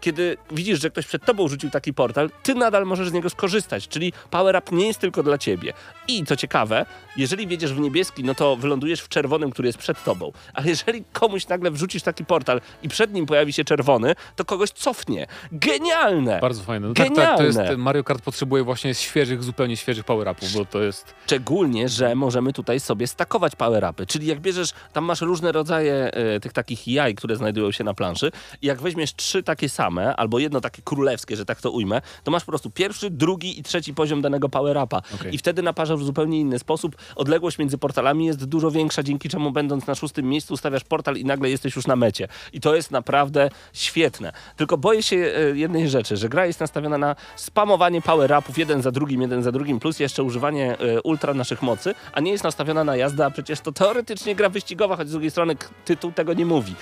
A: kiedy widzisz, że ktoś przed tobą rzucił taki portal, ty nadal możesz z niego skorzystać, czyli power up nie jest tylko dla ciebie. I co ciekawe, jeżeli wjedziesz w niebieski, no to wylądujesz w czerwonym, który jest przed tobą. Ale jeżeli komuś nagle wrzucisz taki portal i przed nim pojawi się czerwony, to kogoś cofnie. Genialne!
F: Bardzo fajne. No tak, tak, to
A: Genialne.
F: jest, Mario Kart potrzebuje właśnie świeżych, zupełnie świeżych power-upów, bo to jest...
A: Szczególnie, że możemy tutaj sobie stakować power-upy, czyli jak bierzesz, tam masz różne rodzaje e, tych takich jaj, które znajdują się na planszy i jak weźmiesz trzy takie same, albo jedno takie królewskie, że tak to ujmę, to masz po prostu pierwszy, drugi i trzeci poziom danego power-upa
F: Okej.
A: i wtedy naparzasz w zupełnie inny sposób. Odległość między portalami jest dużo większa, dzięki czemu będąc na szóstym miejscu stawiasz portal i nagle jesteś już na mecie. I to jest naprawdę świetne. Tylko boję się e, jednej rzeczy, że gra jest nastawiona na spamowanie power-upów jeden za drugim, jeden za drugim, plus jeszcze używanie e, ultra naszych mocy, a nie jest nastawiona na jazdę, a przecież to teoretycznie gra wyścigowa, choć z drugiej strony tytuł tego nie mówi.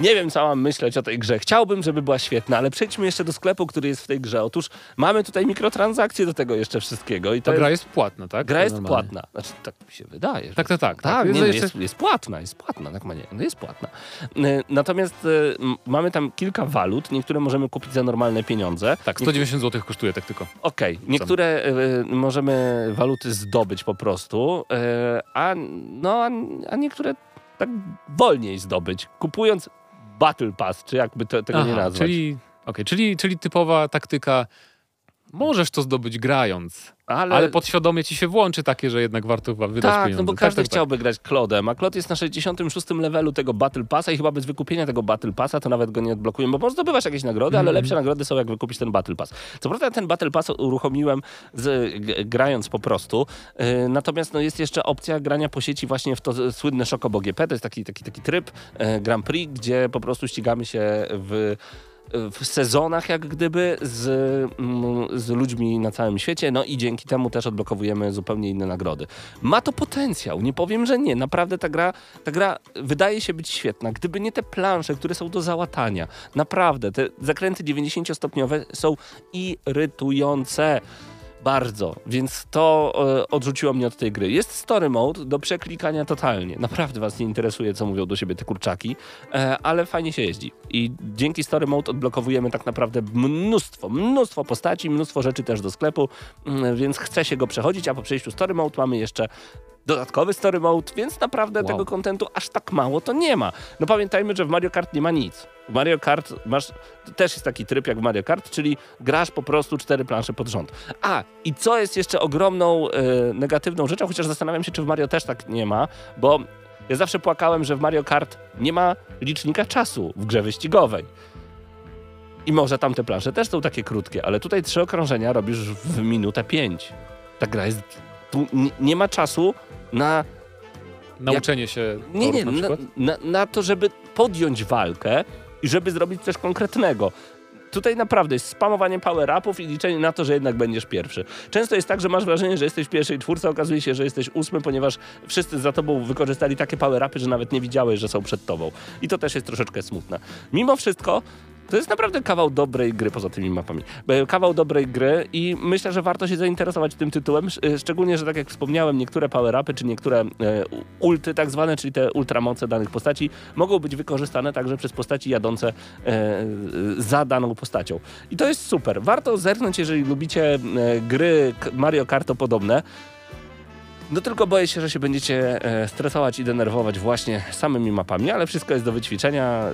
A: Nie wiem, co mam myśleć o tej grze. Chciałbym, żeby była świetna, ale przejdźmy jeszcze do sklepu, który jest w tej grze. Otóż mamy tutaj mikrotransakcje do tego jeszcze wszystkiego. I to
F: Ta gra jest płatna, tak?
A: gra jest
F: Normalnie.
A: płatna. Znaczy, tak mi się wydaje. że-
F: Tak, tak, tak.
A: Tak, nie,
F: Jest
A: no, jest, jest płatna, jest płatna, tak ma nie, no jest płatna. Y, Natomiast y, mamy tam kilka walut, niektóre możemy kupić za normalne pieniądze.
F: Tak, 190 zł kosztuje tak tylko.
A: Okej, niektóre y, możemy waluty zdobyć po prostu, y, a, no, a, a niektóre tak wolniej zdobyć, kupując Battle Pass, czy jakby tego nie
F: Aha,
A: nazwać.
F: Czyli, okej, czyli, czyli typowa taktyka. Możesz to zdobyć grając,
A: ale,
F: ale, podświadomie ci się włączy takie, że jednak warto chyba wydać
A: tak,
F: pieniądze.
A: no bo
F: Tak,
A: każdy
F: tak, tak.
A: chciałby grać Klodem, a Klod jest na 66 levelu tego Battle Passa i chyba bez wykupienia tego Battle Passa to nawet go nie odblokujemy, bo możesz zdobywać jakieś nagrody, ale
F: Mhm.
A: lepsze nagrody są jak wykupić ten Battle Pass. Co prawda ten Battle Pass uruchomiłem z, g, grając po prostu, yy, natomiast no, jest jeszcze opcja grania po sieci właśnie w to słynne Shokobo GP, to jest taki, taki, taki tryb yy, Grand Prix, gdzie po prostu ścigamy się w w sezonach jak gdyby z, mm, z ludźmi na całym świecie, no i dzięki temu też odblokowujemy zupełnie inne nagrody. Ma to potencjał, nie powiem, że nie. Naprawdę ta gra, ta gra wydaje się być świetna. Gdyby nie te plansze, które są do załatania, naprawdę, te zakręty 90-stopniowe są irytujące. Bardzo, więc to e, odrzuciło mnie od tej gry. Jest story mode do przeklikania totalnie. Naprawdę was nie interesuje, co mówią do siebie te kurczaki, e, ale fajnie się jeździ. I dzięki story mode odblokowujemy tak naprawdę mnóstwo, mnóstwo postaci, mnóstwo rzeczy też do sklepu, mm, więc chce się go przechodzić, a po przejściu story mode mamy jeszcze dodatkowy story mode, więc naprawdę
F: Wow.
A: tego kontentu aż tak mało to nie ma. No pamiętajmy, że w Mario Kart nie ma nic. W Mario Kart masz, też jest taki tryb jak w Mario Kart, czyli grasz po prostu cztery plansze pod rząd. A, i co jest jeszcze ogromną e, negatywną rzeczą, chociaż zastanawiam się, czy w Mario też tak nie ma, bo ja zawsze płakałem, że w Mario Kart nie ma licznika czasu w grze wyścigowej. I może tamte plansze też są takie krótkie, ale tutaj trzy okrążenia robisz w minutę pięć. Ta gra jest... Tu nie, ma czasu na
F: Nauczenie się
A: nie, nie,
F: na
A: na, na, na to, żeby podjąć walkę i żeby zrobić coś konkretnego. Tutaj naprawdę jest spamowanie power-upów i liczenie na to, że jednak będziesz pierwszy. Często jest tak, że masz wrażenie, że jesteś w pierwszej czwórce, a okazuje się, że jesteś ósmy, ponieważ wszyscy za tobą wykorzystali takie power-upy, że nawet nie widziałeś, że są przed tobą. I to też jest troszeczkę smutne. Mimo wszystko, to jest naprawdę kawał dobrej gry poza tymi mapami. Kawał dobrej gry i myślę, że warto się zainteresować tym tytułem, e, szczególnie, że tak jak wspomniałem, niektóre power-upy, czy niektóre e, ulty tak zwane, czyli te ultramoce danych postaci, mogą być wykorzystane także przez postaci jadące e, za daną postacią. I to jest super. Warto zerknąć, jeżeli lubicie gry Mario Karto podobne. No tylko boję się, że się będziecie e, stresować i denerwować właśnie samymi mapami, ale wszystko jest do wyćwiczenia. E,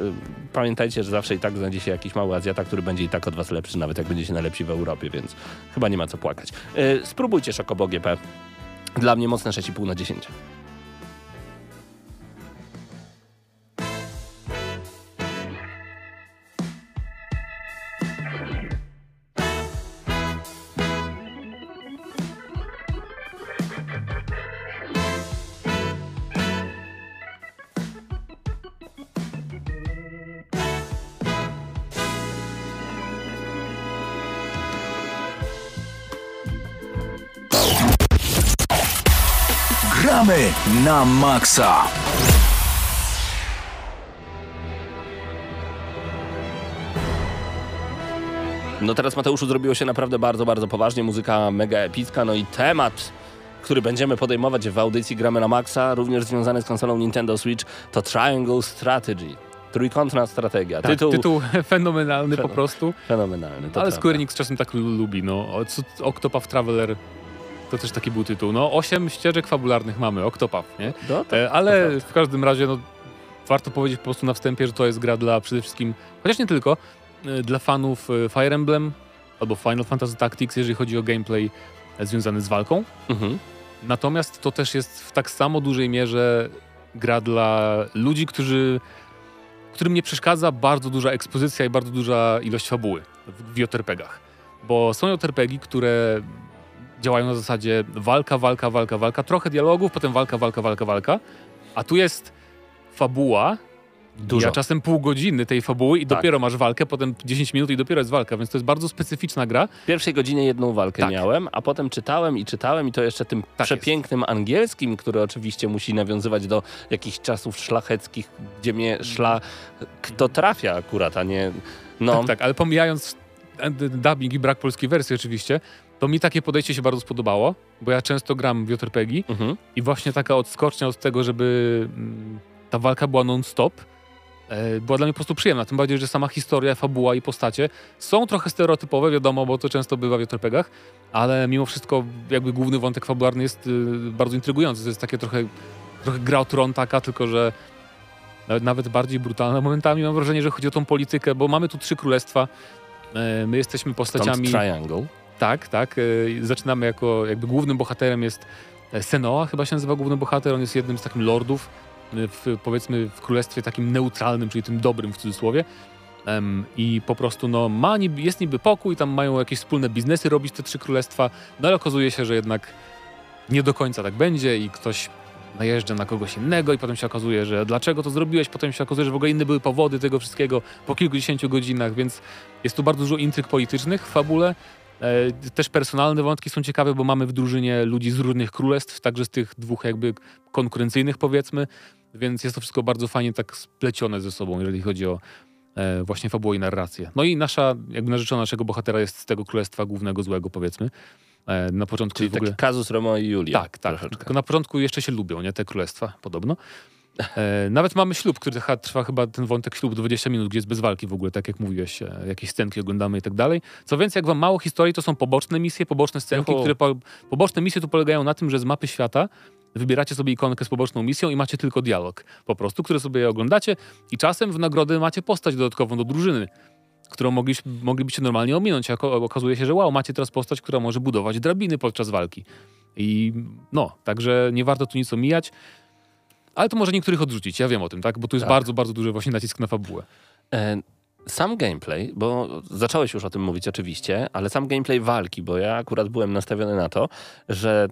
A: Pamiętajcie, że zawsze i tak znajdzie się jakiś mały Azjata, który będzie i tak od was lepszy, nawet jak będziecie najlepsi w Europie, więc chyba nie ma co płakać. E, Spróbujcie Szokobo GP. Dla mnie mocne 6,5 na 10.
H: na maksa!
A: No teraz Mateuszu zrobiło się naprawdę bardzo, bardzo poważnie. Muzyka mega epicka, no i temat, który będziemy podejmować w audycji Gramy na Maxa, również związany z konsolą Nintendo Switch, to Triangle Strategy. Trójkątna strategia.
F: Tak,
A: tytuł,
F: tytuł [laughs] fenomenalny po
A: Fenomen-
F: prostu,
A: fenomenalny. To
F: ale
A: prawda.
F: Square Enix czasem tak lu- lubi. No. Octopath Traveler to też taki był tytuł. No, osiem ścieżek fabularnych mamy, Octopath, nie?
A: No, to,
F: E, ale w każdym razie, no, warto powiedzieć po prostu na wstępie, że to jest gra dla przede wszystkim, chociaż nie tylko, e, dla fanów e, Fire Emblem albo Final Fantasy Tactics, jeżeli chodzi o gameplay związany z walką.
A: Mhm.
F: Natomiast to też jest w tak samo dużej mierze gra dla ludzi, którzy, którym nie przeszkadza bardzo duża ekspozycja i bardzo duża ilość fabuły w, w JRPG-ach. Bo są JRPG, które działają na zasadzie walka, walka, walka, walka, trochę dialogów, potem walka, walka, walka, walka, a tu jest fabuła,
A: Dużo.
F: Ja czasem pół godziny tej fabuły i
A: Tak.
F: dopiero masz walkę, potem 10 minut i dopiero jest walka, więc to jest bardzo specyficzna gra.
A: W pierwszej godzinie jedną walkę
F: Tak.
A: miałem, a potem czytałem i czytałem i to jeszcze tym
F: Tak
A: przepięknym angielskim, który oczywiście musi nawiązywać do jakichś czasów szlacheckich, gdzie mnie szla... Kto trafia akurat, a nie... No,
F: Tak, tak, ale pomijając dubbing i brak polskiej wersji oczywiście, to mi takie podejście się bardzo spodobało, bo ja często gram w JRPG
A: Mhm.
F: i właśnie taka odskocznia od tego, żeby mm, ta walka była non-stop, e, była dla mnie po prostu przyjemna. Tym bardziej, że sama historia, fabuła i postacie są trochę stereotypowe, wiadomo, bo to często bywa w JRPG-ach, ale mimo wszystko jakby główny wątek fabularny jest y, bardzo intrygujący. To jest takie trochę, trochę gra o tron taka, tylko że nawet, bardziej brutalna momentami. Mam wrażenie, że chodzi o tą politykę, bo mamy tu trzy królestwa. E, My jesteśmy
A: Stąd
F: postaciami...
A: Triangle.
F: Tak, tak. e, Zaczynamy jako jakby głównym bohaterem jest e, Senoa, chyba się nazywa główny bohater. On jest jednym z takich lordów e, w, powiedzmy w królestwie takim neutralnym, czyli tym dobrym w cudzysłowie. Em, I po prostu no, ma niby, jest niby pokój, tam mają jakieś wspólne biznesy robić te trzy królestwa, no ale okazuje się, że jednak nie do końca tak będzie i ktoś najeżdża na kogoś innego i potem się okazuje, że dlaczego to zrobiłeś, potem się okazuje, że w ogóle inne były powody tego wszystkiego po kilkudziesięciu godzinach, więc jest tu bardzo dużo intryg politycznych w fabule. E, też personalne wątki są ciekawe, bo mamy w drużynie ludzi z różnych królestw, także z tych dwóch jakby konkurencyjnych powiedzmy, więc jest to wszystko bardzo fajnie tak splecione ze sobą, jeżeli chodzi o e, właśnie fabułę i narrację. No i nasza, jakby narzeczona naszego bohatera jest z tego królestwa głównego złego powiedzmy. E, na początku
A: Czyli
F: w ogóle...
A: taki kazus Romeo i Julia.
F: Tak, tak.
A: troszeczkę.
F: Tylko na początku jeszcze się lubią, nie? Te królestwa, podobno. E, nawet mamy ślub, który trwa, chyba ten wątek ślub 20 minut, gdzie jest bez walki w ogóle, tak jak mówiłeś, e, jakieś scenki oglądamy i tak dalej. Co więcej, jak wam mało historii, to są poboczne misje, poboczne scenki,
A: Oho.
F: które po, poboczne misje tu polegają na tym, że z mapy świata wybieracie sobie ikonkę z poboczną misją i macie tylko dialog po prostu, który sobie oglądacie i czasem w nagrodę macie postać dodatkową do drużyny którą moglibyście, moglibyście normalnie ominąć. okazuje się, że wow, macie teraz postać, która może budować drabiny podczas walki. I no, także nie warto tu nic omijać. Ale to może niektórych odrzucić, ja wiem o tym, tak? Bo tu jest
A: Tak.
F: bardzo, bardzo duży właśnie nacisk na fabułę.
A: E, Sam gameplay, bo zacząłeś już o tym mówić oczywiście, ale sam gameplay walki, bo ja akurat byłem nastawiony na to, że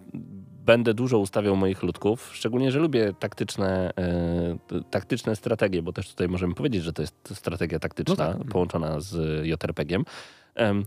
A: będę dużo ustawiał moich ludków, szczególnie, że lubię taktyczne, e, taktyczne strategie, bo też tutaj możemy powiedzieć, że to jest strategia taktyczna
F: No tak.
A: połączona z JRPG-iem. Em,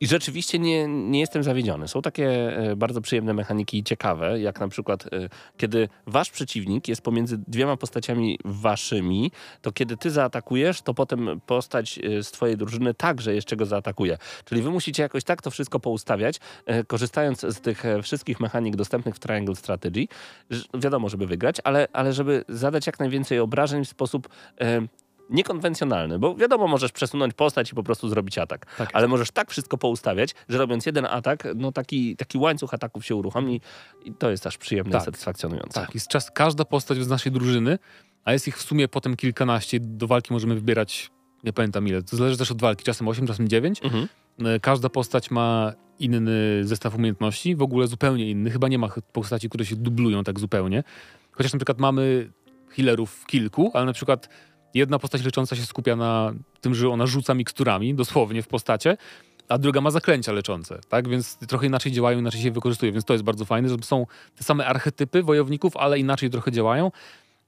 A: I rzeczywiście nie, nie jestem zawiedziony. Są takie e, bardzo przyjemne mechaniki i ciekawe, jak na przykład, e, kiedy wasz przeciwnik jest pomiędzy dwiema postaciami waszymi, to kiedy ty zaatakujesz, to potem postać e, z twojej drużyny także jeszcze go zaatakuje. Czyli wy musicie jakoś tak to wszystko poustawiać, korzystając z tych wszystkich mechanik dostępnych w Triangle Strategy, wiadomo, żeby wygrać, ale, ale żeby zadać jak najwięcej obrażeń w sposób niekonwencjonalny, bo wiadomo, możesz przesunąć postać i po prostu zrobić atak,
F: Tak.
A: ale możesz tak wszystko poustawiać, że robiąc jeden atak, no taki, taki łańcuch ataków się uruchomi i to jest aż przyjemne
F: Tak.
A: i satysfakcjonujące.
F: Tak, jest czas, każda postać z naszej drużyny, a jest ich w sumie potem kilkanaście. Do walki możemy wybierać, nie pamiętam ile, to zależy też od walki, czasem 8, czasem 9.
A: Mhm.
F: E, Każda postać ma inny zestaw umiejętności, w ogóle zupełnie inny. Chyba nie ma postaci, które się dublują tak zupełnie. Chociaż na przykład mamy healerów kilku, ale na przykład jedna postać lecząca się skupia na tym, że ona rzuca miksturami, dosłownie w postacie, a druga ma zaklęcia leczące, tak? Więc trochę inaczej działają, inaczej się wykorzystuje, więc to jest bardzo fajne, że są te same archetypy wojowników, ale inaczej trochę działają.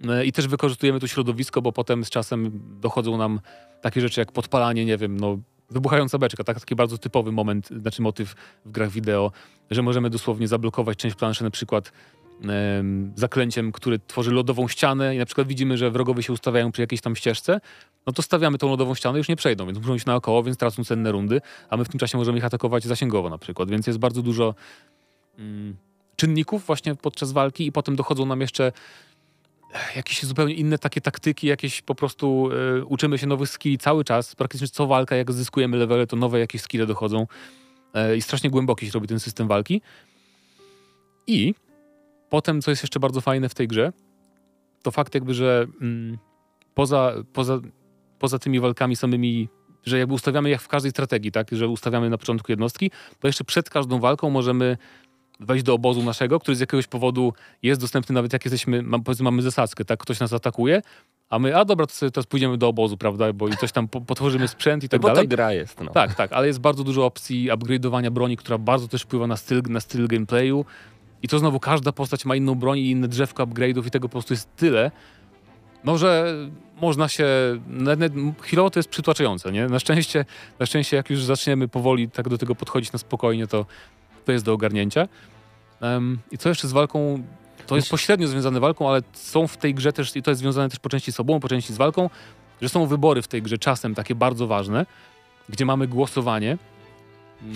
F: E, I też wykorzystujemy tu środowisko, bo potem z czasem dochodzą nam takie rzeczy jak podpalanie, nie wiem, no wybuchająca beczka, tak? taki bardzo typowy moment, znaczy motyw w grach wideo, że możemy dosłownie zablokować część planszy na przykład zaklęciem, który tworzy lodową ścianę i na przykład widzimy, że wrogowie się ustawiają przy jakiejś tam ścieżce, no to stawiamy tą lodową ścianę, już nie przejdą, więc muszą iść naokoło, więc tracą cenne rundy, a my w tym czasie możemy ich atakować zasięgowo na przykład, więc jest bardzo dużo mm, czynników właśnie podczas walki i potem dochodzą nam jeszcze jakieś zupełnie inne takie taktyki, jakieś po prostu e, uczymy się nowych skilli cały czas. Praktycznie co walka, jak zyskujemy levele, to nowe jakieś skille dochodzą. E, I strasznie głęboki się robi ten system walki. I potem, co jest jeszcze bardzo fajne w tej grze, to fakt jakby, że mm, poza, poza, poza tymi walkami samymi, że jakby ustawiamy jak w każdej strategii, tak, że ustawiamy na początku jednostki, to jeszcze przed każdą walką możemy wejść do obozu naszego, który z jakiegoś powodu jest dostępny nawet jak jesteśmy, mam, mamy zasadzkę, tak, ktoś nas atakuje, a my, a dobra, to sobie teraz pójdziemy do obozu, prawda, bo i coś tam po, potworzymy sprzęt i tak
A: bo
F: dalej.
A: to gra jest. No.
F: Tak, tak, ale jest bardzo dużo opcji upgrade'owania broni, która bardzo też wpływa na styl, na styl gameplayu. I to znowu każda postać ma inną broń i inne drzewko upgrade'ów i tego po prostu jest tyle, no, że można się, chwilowo to jest przytłaczające, nie? Na szczęście, na szczęście jak już zaczniemy powoli tak do tego podchodzić na spokojnie, to to jest do ogarnięcia. Um, I co jeszcze z walką? To jest pośrednio związane walką, ale są w tej grze też, i to jest związane też po części z sobą, po części z walką, że są wybory w tej grze czasem takie bardzo ważne, gdzie mamy głosowanie.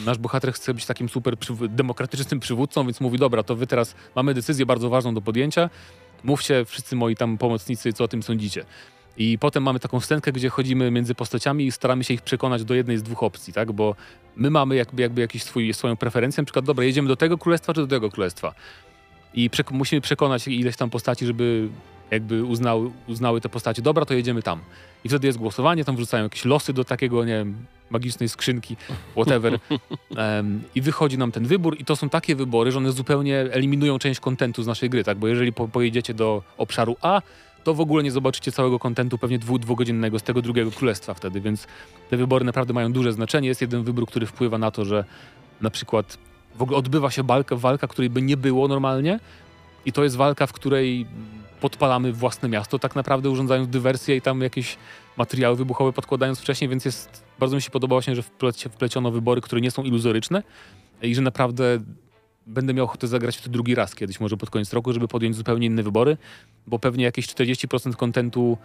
F: Nasz bohater chce być takim super przyw- demokratycznym przywódcą, więc mówi, dobra, to wy teraz mamy decyzję bardzo ważną do podjęcia, mówcie wszyscy moi tam pomocnicy, co o tym sądzicie. I potem mamy taką scenkę, gdzie chodzimy między postaciami i staramy się ich przekonać do jednej z dwóch opcji, tak? Bo my mamy jakby, jakby swój, swoją preferencję, na przykład, dobra, jedziemy do tego królestwa czy do tego królestwa. I przek- musimy przekonać ileś tam postaci, żeby jakby uznały, uznały te postacie, dobra, to jedziemy tam. I wtedy jest głosowanie, tam wrzucają jakieś losy do takiego, nie wiem, magicznej skrzynki, whatever. [laughs] Um, I wychodzi nam ten wybór i to są takie wybory, że one zupełnie eliminują część kontentu z naszej gry, tak? Bo jeżeli po, pojedziecie do obszaru A, to w ogóle nie zobaczycie całego kontentu pewnie dwu, dwugodzinnego z tego drugiego królestwa wtedy, więc te wybory naprawdę mają duże znaczenie. Jest jeden wybór, który wpływa na to, że na przykład w ogóle odbywa się walka, walka której by nie było normalnie i to jest walka, w której podpalamy własne miasto, tak naprawdę urządzając dywersję i tam jakieś materiały wybuchowe podkładając wcześniej, więc jest, bardzo mi się podobało właśnie, że wplecie, wpleciono wybory, które nie są iluzoryczne i że naprawdę będę miał ochotę zagrać w to drugi raz kiedyś, może pod koniec roku, żeby podjąć zupełnie inne wybory, bo pewnie jakieś 40% kontentu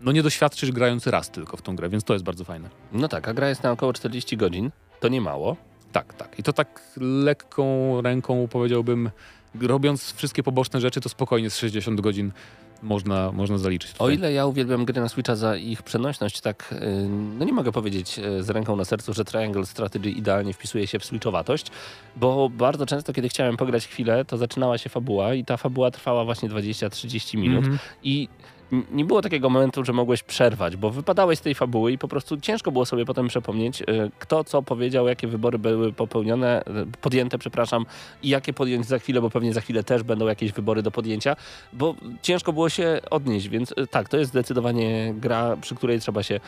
F: no nie doświadczysz grając raz tylko w tą grę, więc to jest bardzo fajne.
A: No tak, a gra jest na około 40 godzin, to nie mało.
F: Tak, tak. I to tak lekką ręką powiedziałbym, robiąc wszystkie poboczne rzeczy, to spokojnie z 60 godzin można, można zaliczyć. Tutaj.
A: O ile ja uwielbiam gry na Switcha za ich przenośność, tak y, no nie mogę powiedzieć y, z ręką na sercu, że Triangle Strategy idealnie wpisuje się w switchowatość, bo bardzo często, kiedy chciałem pograć chwilę, to zaczynała się fabuła i ta fabuła trwała właśnie 20-30 minut
F: Mhm.
A: i n- nie było takiego momentu, że mogłeś przerwać, bo wypadałeś z tej fabuły i po prostu ciężko było sobie potem przypomnieć, y, kto co powiedział, jakie wybory były popełnione, y, podjęte, przepraszam, i jakie podjąć za chwilę, bo pewnie za chwilę też będą jakieś wybory do podjęcia, bo ciężko było się odnieść, więc y, tak, to jest zdecydowanie gra, przy której trzeba się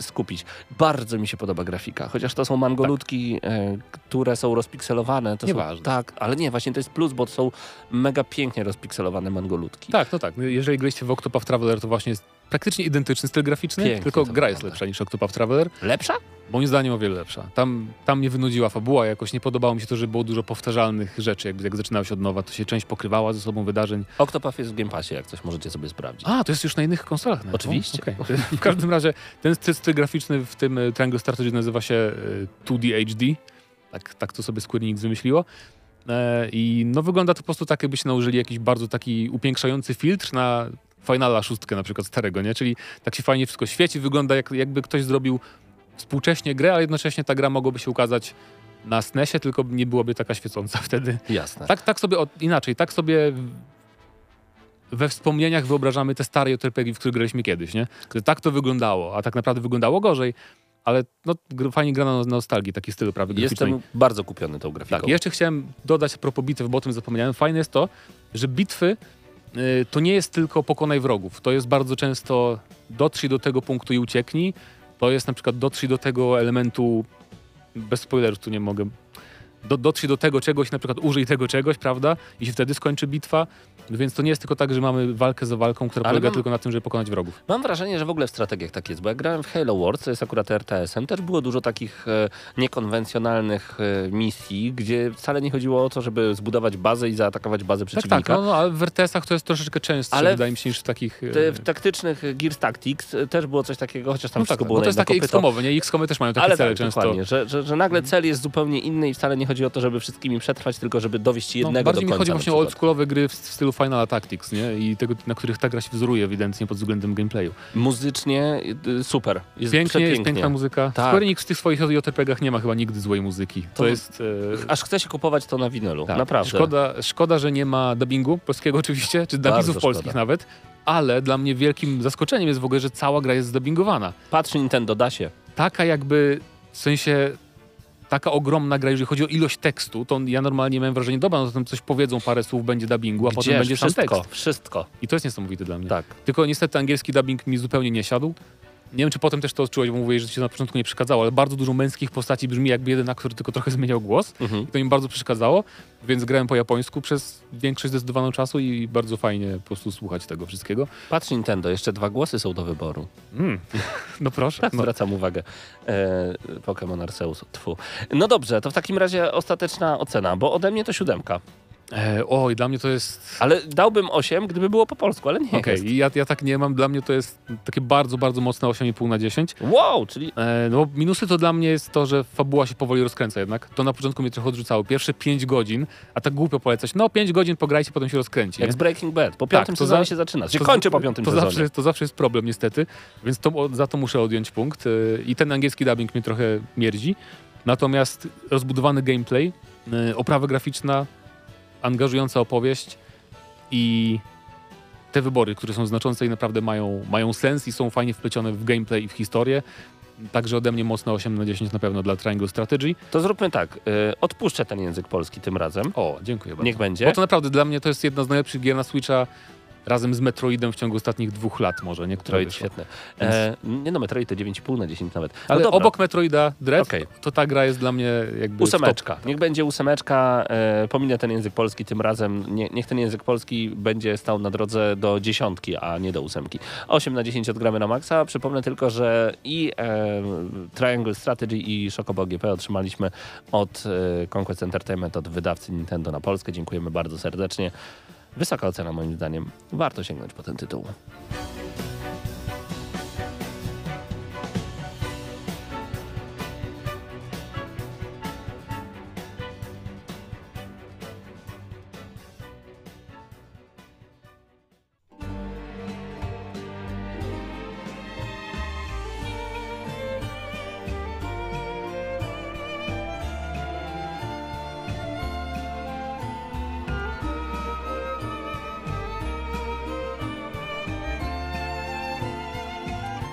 A: skupić. Bardzo mi się podoba grafika, chociaż to są mangolutki, e, które są rozpikselowane. To są,
F: Nieważne.
A: tak, ale nie, właśnie to jest plus, bo to są mega pięknie rozpikselowane mangolutki.
F: Tak, no tak. Jeżeli graliście w Octopath Traveler, to właśnie jest praktycznie identyczny styl graficzny,
A: Pięknie
F: tylko gra jest lepsza niż Octopath Traveler.
A: Lepsza?
F: Moim zdaniem o wiele lepsza. Tam, tam mnie wynudziła fabuła, jakoś nie podobało mi się to, że było dużo powtarzalnych rzeczy, jakby jak zaczynało się od nowa, to się część pokrywała ze sobą wydarzeń.
A: Octopath jest w Game Passie, jak coś możecie sobie sprawdzić.
F: A, to jest już na innych konsolach. nawet.
A: Oczywiście.
F: O, okej. W każdym razie ten styl, graficzny w tym e, Triangle Strategy nazywa się e, 2D HD. Tak, tak to sobie Square Enix wymyśliło. E, I no wygląda to po prostu tak, jakbyście nałożyli jakiś bardzo taki upiększający filtr na Finala szóstkę na przykład starego, nie? Czyli tak się fajnie wszystko świeci, wygląda jak, jakby ktoś zrobił współcześnie grę, ale jednocześnie ta gra mogłaby się ukazać na SNESie, tylko nie byłaby taka świecąca [laughs] wtedy.
A: Jasne.
F: Tak, tak sobie, od, inaczej, tak sobie we wspomnieniach wyobrażamy te stare JRPG, w których graliśmy kiedyś, nie? Że tak to wyglądało, a tak naprawdę wyglądało gorzej, ale no, fajnie gra na nostalgii, taki styl prawy graficznej.
A: Jestem bardzo kupiony tą grafiką.
F: Tak, jeszcze chciałem dodać a propos bitew, bo o tym zapomniałem. Fajne jest to, że bitwy to nie jest tylko pokonaj wrogów. To jest bardzo często dotrzyj do tego punktu i ucieknij. To jest na przykład dotrzyj do tego elementu, bez spoilerów tu nie mogę, do, dotrzyj do tego czegoś, na przykład użyj tego czegoś, prawda? I się wtedy skończy bitwa. Więc to nie jest tylko tak, że mamy walkę za walką, która
A: Ale
F: polega
A: mam-
F: tylko na tym, żeby pokonać wrogów.
A: Mam wrażenie, że w ogóle w strategiach tak jest, bo jak grałem w Halo Wars, co jest akurat RTS-em, też było dużo takich e, niekonwencjonalnych e, misji, gdzie wcale nie chodziło o to, żeby zbudować bazę i zaatakować bazę
F: Tak,
A: przeciwnika.
F: tak, no, no, ale w RTS-ach to jest troszeczkę częstsze,
A: Ale
F: wydaje mi się, niż w takich... e,
A: w taktycznych Gears Tactics e, też było coś takiego, chociaż tam
F: no tak,
A: wszystko
F: tak,
A: było
F: bo to jest takie. X-komowe, nie? X-komy też mają takie
A: Ale
F: cele
A: tak,
F: często.
A: dokładnie, że, że, że nagle cel jest zupełnie inny i wcale nie chodzi o to, żeby wszystkimi przetrwać, tylko żeby dowieść
F: No,
A: jednego
F: bardziej
A: do
F: mi
A: końca.
F: chodzi właśnie o oldschoolowe gry w stylu Final Tactics, nie? I tego, na których ta gra się wzoruje ewidentnie pod względem gameplayu.
A: Muzycznie y, super. Jest
F: Pięknie, jest piękna muzyka.
A: Tak.
F: Square Enix w tych swoich JRPG-ach nie ma chyba nigdy złej muzyki. To,
A: To-
F: jest... E,
A: Aż chce się kupować to na winylu,
F: tak.
A: naprawdę.
F: Szkoda, szkoda, że nie ma dubbingu polskiego oczywiście, czy dubbingów polskich nawet, ale dla mnie wielkim zaskoczeniem jest w ogóle, że cała gra jest zdubbingowana.
A: Patrz Nintendo, da się.
F: Taka jakby, w sensie taka ogromna gra, jeżeli chodzi o ilość tekstu, to ja normalnie miałem wrażenie, dobra, no to tam coś powiedzą, parę słów będzie dubbingu, a potem
A: Gdzież?
F: będzie sam
A: wszystko,
F: tekst.
A: wszystko.
F: I to jest niesamowite dla mnie.
A: Tak.
F: Tylko niestety angielski dubbing mi zupełnie nie siadł. Nie wiem, czy potem też to odczułeś, bo mówię, że ci się na początku nie przeszkadzało, ale bardzo dużo męskich postaci brzmi jakby jeden aktor, tylko trochę zmieniał głos.
A: Mhm.
F: I to mi bardzo przeszkadzało, więc grałem po japońsku przez większość zdecydowaną czasu i bardzo fajnie po prostu słuchać tego wszystkiego.
A: Patrz Nintendo, jeszcze dwa głosy są do wyboru.
F: Mm. [laughs] No proszę.
A: Tak,
F: No,
A: zwracam uwagę. E, Pokémon Arceus, tfu. No dobrze, to w takim razie ostateczna ocena, bo ode mnie to siódemka.
F: E, oj, dla mnie to jest...
A: Ale dałbym 8, gdyby było po polsku, ale nie
F: Okej,
A: jest.
F: ja, ja tak nie mam. Dla mnie to jest takie bardzo, bardzo mocne 8,5 na 10.
A: Wow, czyli
F: E, no, minusy to dla mnie jest to, że fabuła się powoli rozkręca jednak. To na początku mnie trochę odrzucało. Pierwsze 5 godzin, a tak głupio polecać. No 5 godzin pograjcie, potem się rozkręci.
A: jak
F: nie?
A: z Breaking Bad. Po piątym
F: to
A: sezonie
F: za-
A: się zaczyna. Się
F: to-
A: kończy po piątym
F: to
A: sezonie.
F: zawsze, to zawsze jest problem niestety, więc to, za to muszę odjąć punkt. E, I ten angielski dubbing mnie trochę mierdzi. Natomiast rozbudowany gameplay, e, oprawa graficzna, angażująca opowieść i te wybory, które są znaczące i naprawdę mają, mają sens i są fajnie wplecione w gameplay i w historię. Także ode mnie mocno 8 na 10 na pewno dla Triangle Strategy.
A: To zróbmy tak. Y, odpuszczę ten język polski tym razem.
F: O, dziękuję bardzo.
A: Niech będzie.
F: Bo to naprawdę dla mnie to jest jedna z najlepszych gier na Switcha razem z Metroidem w ciągu ostatnich dwóch lat może, nie? Które
A: Metroid, świetne. E, nie no, Metroid to 9,5 na 10 nawet. No
F: Ale
A: dobra.
F: obok Metroida Dread,
A: Okej.
F: to ta gra jest dla mnie jakby
A: Ósemeczka.
F: top.
A: Niech będzie ósemeczka. E, pominę ten język polski tym razem. Nie, niech ten język polski będzie stał na drodze do dziesiątki, a nie do ósemki. 8 na 10 odgramy na maksa. Przypomnę tylko, że i e, Triangle Strategy i Shokobo GP otrzymaliśmy od e, Conquest Entertainment, od wydawcy Nintendo na Polskę. Dziękujemy bardzo serdecznie. Wysoka ocena moim zdaniem. Warto sięgnąć po ten tytuł.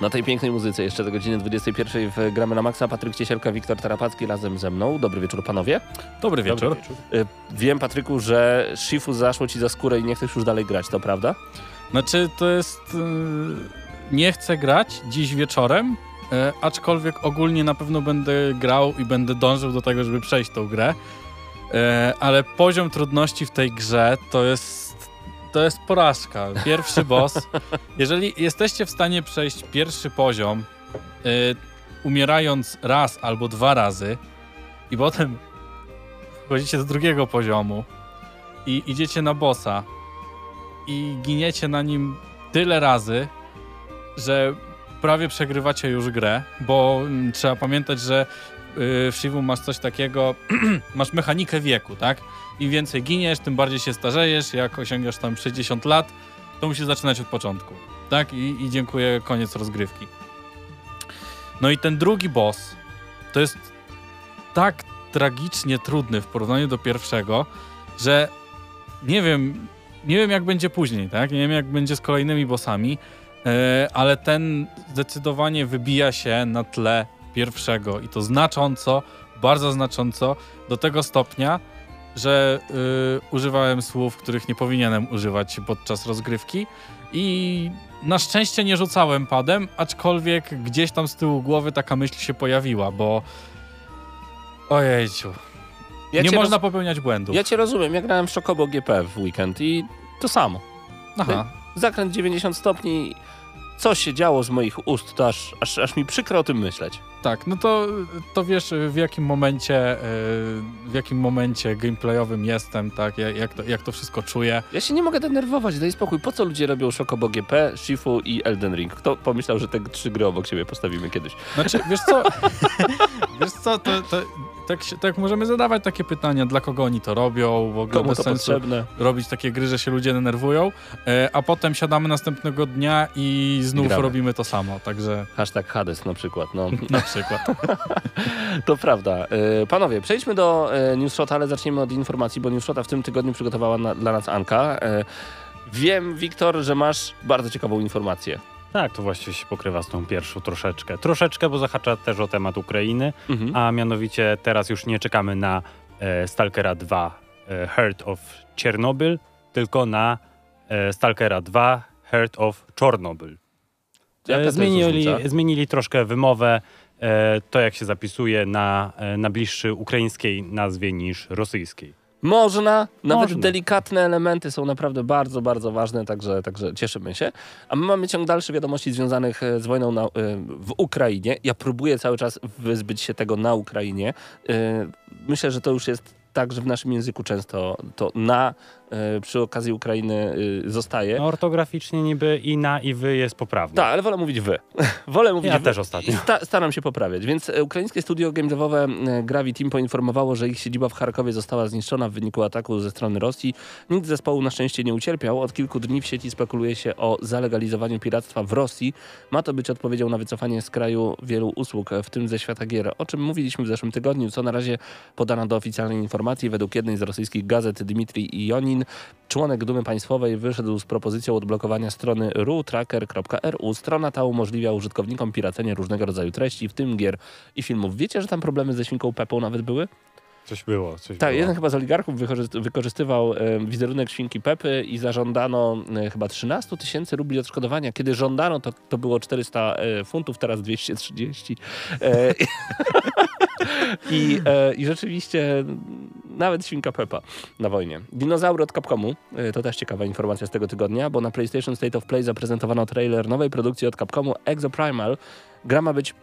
A: Na tej pięknej muzyce jeszcze do godziny 21 w Gramy na Maxa. Patryk Ciesielka, Wiktor Tarapacki razem ze mną. Dobry wieczór panowie.
I: Dobry wieczór.
A: Y, Wiem Patryku, że Shifu zaszło ci za skórę i nie chcesz już dalej grać, to prawda?
I: Znaczy, to jest. yy, Nie chcę grać dziś wieczorem, yy, aczkolwiek ogólnie na pewno będę grał i będę dążył do tego, żeby przejść tą grę. Ale poziom trudności w tej grze to jest. To jest porażka. Pierwszy [laughs] boss. Jeżeli jesteście w stanie przejść pierwszy poziom, yy, umierając raz albo dwa razy, i potem wchodzicie do drugiego poziomu i idziecie na bossa, i giniecie na nim tyle razy, że prawie przegrywacie już grę, bo mm, trzeba pamiętać, że yy, w Shivu masz coś takiego, [clears throat] masz mechanikę wieku, tak? Im więcej giniesz, tym bardziej się starzejesz, jak osiągasz tam 60 lat, to musisz zaczynać od początku, tak? I, i dziękuję, koniec rozgrywki. No i ten drugi boss to jest tak tragicznie trudny w porównaniu do pierwszego, że nie wiem, nie wiem jak będzie później, tak? Nie wiem jak będzie z kolejnymi bossami, e, ale ten zdecydowanie wybija się na tle pierwszego i to znacząco, bardzo znacząco, do tego stopnia, że y, używałem słów, których nie powinienem używać podczas rozgrywki i na szczęście nie rzucałem padem, aczkolwiek gdzieś tam z tyłu głowy taka myśl się pojawiła, bo ojejciu,
A: Ja
I: nie można
A: roz-
I: popełniać błędów.
A: Ja cię rozumiem, ja grałem w Shokobo GP w weekend i to samo.
I: Aha.
A: Zakręt 90 stopni, coś się działo z moich ust, to aż, aż, aż mi przykro o tym myśleć.
I: Tak, no to, to wiesz w jakim momencie, e, w jakim momencie gameplayowym jestem, tak, jak, to, jak to wszystko czuję.
A: Ja się nie mogę denerwować, daj spokój. Po co ludzie robią Shokobo GP, Shifu i Elden Ring? Kto pomyślał, że te trzy gry obok siebie postawimy kiedyś?
I: Znaczy, wiesz co, [laughs] wiesz co, to, to, tak, tak możemy zadawać takie pytania, dla kogo oni to robią, w ogóle
A: Komu
I: bez sensu
A: potrzebne?
I: robić takie gry, że się ludzie denerwują, e, a potem siadamy następnego dnia i znów
A: Gramy.
I: robimy to samo, także
A: Hashtag Hades na przykład, no.
I: na [laughs] przykład. [laughs]
A: To prawda. E, Panowie, przejdźmy do e, Newsshota, ale zaczniemy od informacji, bo Newsshota w tym tygodniu przygotowała na, dla nas Anka. E, Wiem, Wiktor, że masz bardzo ciekawą informację.
J: Tak, to właściwie się pokrywa z tą pierwszą troszeczkę. Troszeczkę, bo zahacza też o temat Ukrainy,
A: Mhm.
J: a mianowicie teraz już nie czekamy na e, Stalkera 2 e, Heart of Chernobyl, tylko na e, Stalkera 2 Heart of Czornobyl.
A: Jest
J: zmienili, zmienili troszkę wymowę, to jak się zapisuje na, e, na bliższy ukraińskiej nazwie niż rosyjskiej.
A: Można, nawet
J: Można.
A: delikatne elementy są naprawdę bardzo, bardzo ważne, także, także cieszymy się. A my mamy ciąg dalszy wiadomości związanych e, z wojną na, e, w Ukrainie. Ja próbuję cały czas wyzbyć się tego na Ukrainie. E, Myślę, że to już jest tak, że w naszym języku często to na e, przy okazji Ukrainy e, zostaje.
J: No, ortograficznie niby i na i wy jest poprawne.
A: Tak, ale wolę mówić wy. [laughs] wolę mówić
J: Ja
A: wy.
J: też ostatnio.
A: Sta staram się poprawiać. Więc e, ukraińskie studio game devowe e, Gravi Team poinformowało, że ich siedziba w Charkowie została zniszczona w wyniku ataku ze strony Rosji. Nikt z zespołu na szczęście nie ucierpiał. Od kilku dni w sieci spekuluje się o zalegalizowaniu piractwa w Rosji. Ma to być odpowiedzią na wycofanie z kraju wielu usług, w tym ze świata gier, o czym mówiliśmy w zeszłym tygodniu, co na razie podano do oficjalnej informacji. Według jednej z rosyjskich gazet Dmitrij Ionin, członek Dumy Państwowej, wyszedł z propozycją odblokowania strony rutracker.ru. Strona ta umożliwia użytkownikom piracenie różnego rodzaju treści, w tym gier i filmów. Wiecie, że tam problemy ze świnką Pepą nawet były?
J: Coś było, coś
A: Tak,
J: było.
A: jeden chyba z oligarchów wykorzyst- wykorzystywał e, wizerunek świnki Pepy i zażądano e, chyba 13 tysięcy rubli odszkodowania. Kiedy żądano, to, to było 400 e, funtów, teraz 230. E, [laughs] i, e, I rzeczywiście nawet świnka Pepa na wojnie. Dinozaury od Capcomu, e, to też ciekawa informacja z tego tygodnia, bo na PlayStation State of Play zaprezentowano trailer nowej produkcji od Capcomu Exoprimal. Gra ma być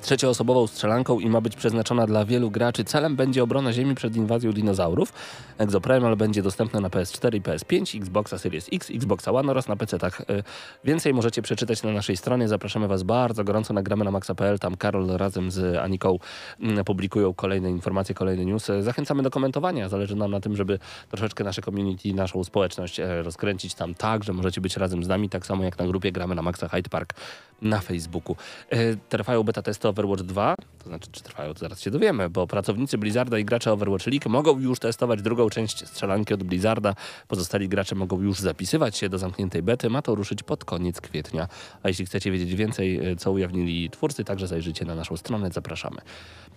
A: trzecioosobową strzelanką i ma być przeznaczona dla wielu graczy. Celem będzie obrona Ziemi przed inwazją dinozaurów. Exoprimal będzie dostępne na PS4 i PS5, Xboxa Series X, Xboxa One oraz na PC-tach. Y, Więcej możecie przeczytać na naszej stronie. Zapraszamy Was bardzo gorąco. Nagramy na maxa.pl. Tam Karol razem z Aniką mm, publikują kolejne informacje, kolejne newsy. Zachęcamy do komentowania. Zależy nam na tym, żeby troszeczkę nasze community, naszą społeczność e, rozkręcić tam tak, że możecie być razem z nami, tak samo jak na grupie Gramy na Maxa Hyde Park na Facebooku. E, Trwają beta testy Overwatch 2, to znaczy czy trwają, to zaraz się dowiemy, bo pracownicy Blizzarda i gracze Overwatch League mogą już testować drugą część strzelanki od Blizzarda. Pozostali gracze mogą już zapisywać się do zamkniętej bety. Ma to ruszyć pod koniec kwietnia. A jeśli chcecie wiedzieć więcej, e, co ujawnili twórcy, także zajrzyjcie na naszą stronę, zapraszamy.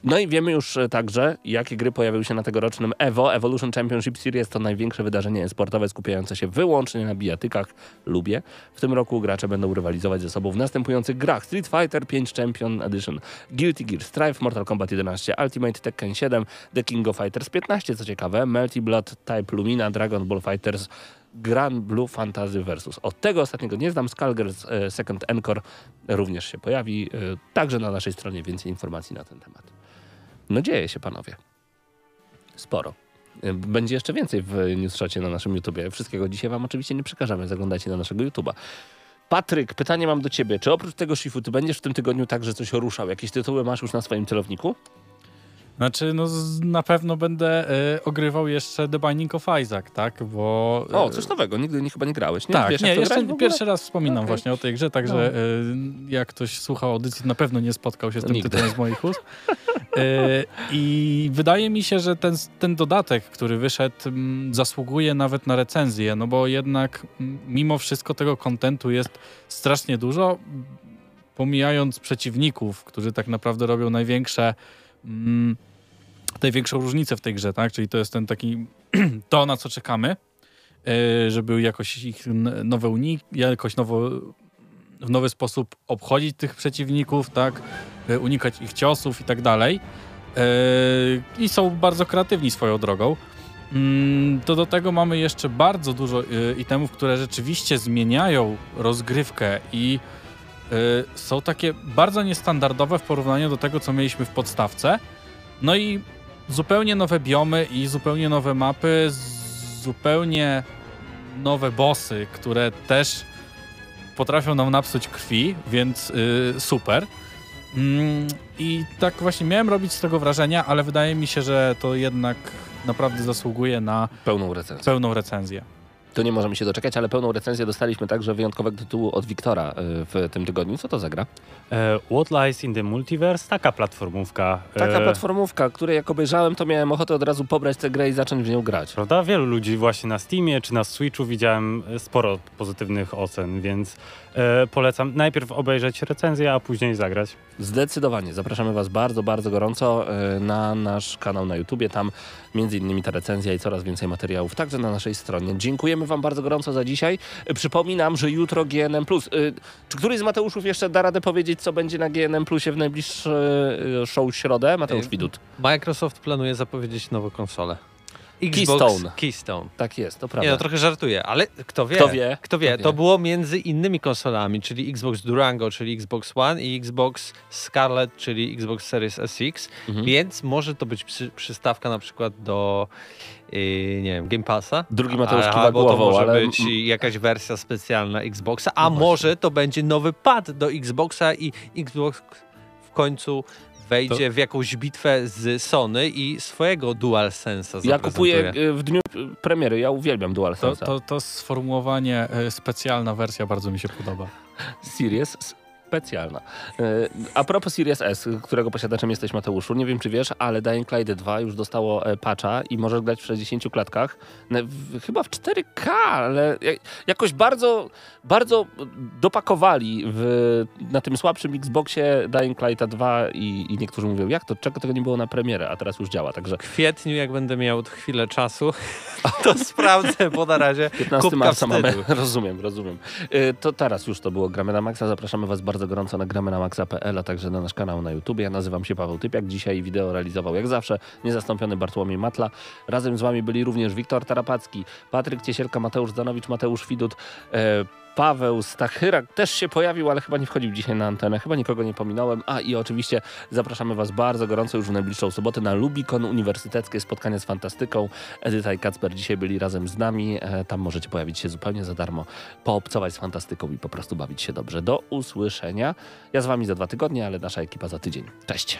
A: No i wiemy już e, także, jakie gry pojawiły się na tegorocznym EVO. Evolution Championship Series to największe wydarzenie sportowe skupiające się wyłącznie na bijatykach. Lubię. W tym roku gracze będą rywalizować ze sobą w następujących grach. Street Fighter 5 Champion Edition, Guilty Gear Strive, Mortal Kombat 11, Ultimate Tekken 7, The King of Fighters 15, co ciekawe, Melty Blood Type Lumina, Dragon Ball Fighters, Grand Blue Fantasy Versus. Od tego ostatniego nie znam. Skullgirls e, Second Encore również się pojawi. E, także na naszej stronie więcej informacji na ten temat. No dzieje się, panowie. Sporo. E, Będzie jeszcze więcej w newsshocie na naszym YouTubie. Wszystkiego dzisiaj wam oczywiście nie przekażemy. Zaglądajcie na naszego YouTuba. Patryk, pytanie mam do ciebie. Czy oprócz tego shifu, ty będziesz w tym tygodniu także coś ruszał? Jakieś tytuły masz już na swoim celowniku?
I: Znaczy, no na pewno będę e, ogrywał jeszcze The Binding of Isaac, tak? Bo... e,
A: O, coś nowego. Nigdy nie, chyba nie grałeś, nie?
I: Tak,
A: Wiesz,
I: nie, jeszcze pierwszy raz wspominam
A: Okej.
I: właśnie o tej grze, także e, jak ktoś słucha audycji, na pewno nie spotkał się z tym
A: nigdy.
I: tytułem z moich ust. E, I wydaje mi się, że ten, ten dodatek, który wyszedł, mm, zasługuje nawet na recenzję, no bo jednak mm, mimo wszystko tego kontentu jest strasznie dużo, pomijając przeciwników, którzy tak naprawdę robią największe mm, największą różnicę w tej grze, tak? Czyli to jest ten taki [clears throat] to, na co czekamy, e, żeby jakoś ich nowe unik, jakoś nowo, w nowy sposób obchodzić tych przeciwników, tak? E, Unikać ich ciosów i tak dalej. E, I są bardzo kreatywni swoją drogą. Mm, To do tego mamy jeszcze bardzo dużo itemów, które rzeczywiście zmieniają rozgrywkę i są takie bardzo niestandardowe w porównaniu do tego, co mieliśmy w podstawce. No i zupełnie nowe biomy i zupełnie nowe mapy, zupełnie nowe bossy, które też potrafią nam napsuć krwi, więc y, super. Mm, I tak właśnie miałem robić z tego wrażenia, ale wydaje mi się, że to jednak naprawdę zasługuje na
A: Pełną recenzję.
I: pełną recenzję.
A: To nie możemy się doczekać, ale pełną recenzję dostaliśmy także wyjątkowego tytułu od Wiktora y, w tym tygodniu. Co to za gra?
J: E, What Lies in the Multiverse, taka platformówka.
A: Taka
J: e,
A: platformówka, której jak obejrzałem, to miałem ochotę od razu pobrać tę grę i zacząć w nią grać.
J: Prawda? Wielu ludzi właśnie na Steamie czy na Switchu widziałem e, sporo pozytywnych ocen, więc e, polecam najpierw obejrzeć recenzję, a później zagrać.
A: Zdecydowanie. Zapraszamy Was bardzo, bardzo gorąco y, na nasz kanał na YouTubie. Tam między innymi ta recenzja i coraz więcej materiałów także na naszej stronie. Dziękujemy wam bardzo gorąco za dzisiaj. Y, Przypominam, że jutro GNM+. Y, Czy któryś z Mateuszów jeszcze da radę powiedzieć, co będzie na GNM Plusie w najbliższą show środę? Mateusz Widut.
G: Microsoft planuje zapowiedzieć nową konsolę.
A: Keystone.
G: Keystone.
A: Tak jest, to
G: Nie,
A: prawda.
G: no trochę żartuję, ale kto wie?
A: Kto wie?
G: Kto wie?
A: Kto wie?
G: To było między innymi konsolami, czyli Xbox Durango, czyli Xbox One i Xbox Scarlet, czyli Xbox Series SX,
A: Mhm.
G: więc może to być przy, przystawka na przykład do yy, nie wiem, Game Passa.
A: Drugi Mateusz kiwa
G: Albo to
A: głową,
G: może
A: ale-
G: być jakaś wersja specjalna Xboxa, a
A: No
G: może to będzie nowy pad do Xboxa i Xbox w końcu wejdzie w jakąś bitwę z Sony i swojego DualSense'a
A: Ja kupuję y, w dniu y, premiery, ja uwielbiam
I: To,
A: DualSense'a.
I: to, to sformułowanie e, specjalna wersja bardzo mi się podoba.
A: Series specjalna. E, A propos Series S, którego posiadaczem jesteś Mateuszu, nie wiem czy wiesz, ale Dying Light 2 już dostało e, patcha i możesz grać w 60 klatkach, chyba w 4K, ale ja- jakoś bardzo, bardzo dopakowali w, na tym słabszym Xboxie Dying Lighta 2 i, i niektórzy mówią, jak to, czego tego nie było na premierę, a teraz już działa, także
G: W kwietniu, jak będę miał chwilę czasu, [laughs] to sprawdzę, bo na razie
A: 15
G: kubka
A: marca mamy. [laughs] Rozumiem, rozumiem. Y, To teraz już to było Gramy na Maxa. Zapraszamy Was bardzo gorąco na gramy na maxa.pl, a także na nasz kanał na YouTube. Ja nazywam się Paweł Typiak. Dzisiaj wideo realizował jak zawsze niezastąpiony Bartłomiej Matla. Razem z Wami byli również Wiktor Tarapacki, Patryk Ciesielka, Mateusz Zanowicz, Mateusz Widut, e, Paweł Stachyra też się pojawił, ale chyba nie wchodził dzisiaj na antenę. Chyba nikogo nie pominąłem. A i oczywiście zapraszamy Was bardzo gorąco już w najbliższą sobotę na Lubikon Uniwersyteckie spotkanie z fantastyką. Edyta i Kacper dzisiaj byli razem z nami. E, Tam możecie pojawić się zupełnie za darmo, poobcować z fantastyką i po prostu bawić się dobrze. Do usłyszenia. Ja z Wami za dwa tygodnie, ale nasza ekipa za tydzień. Cześć.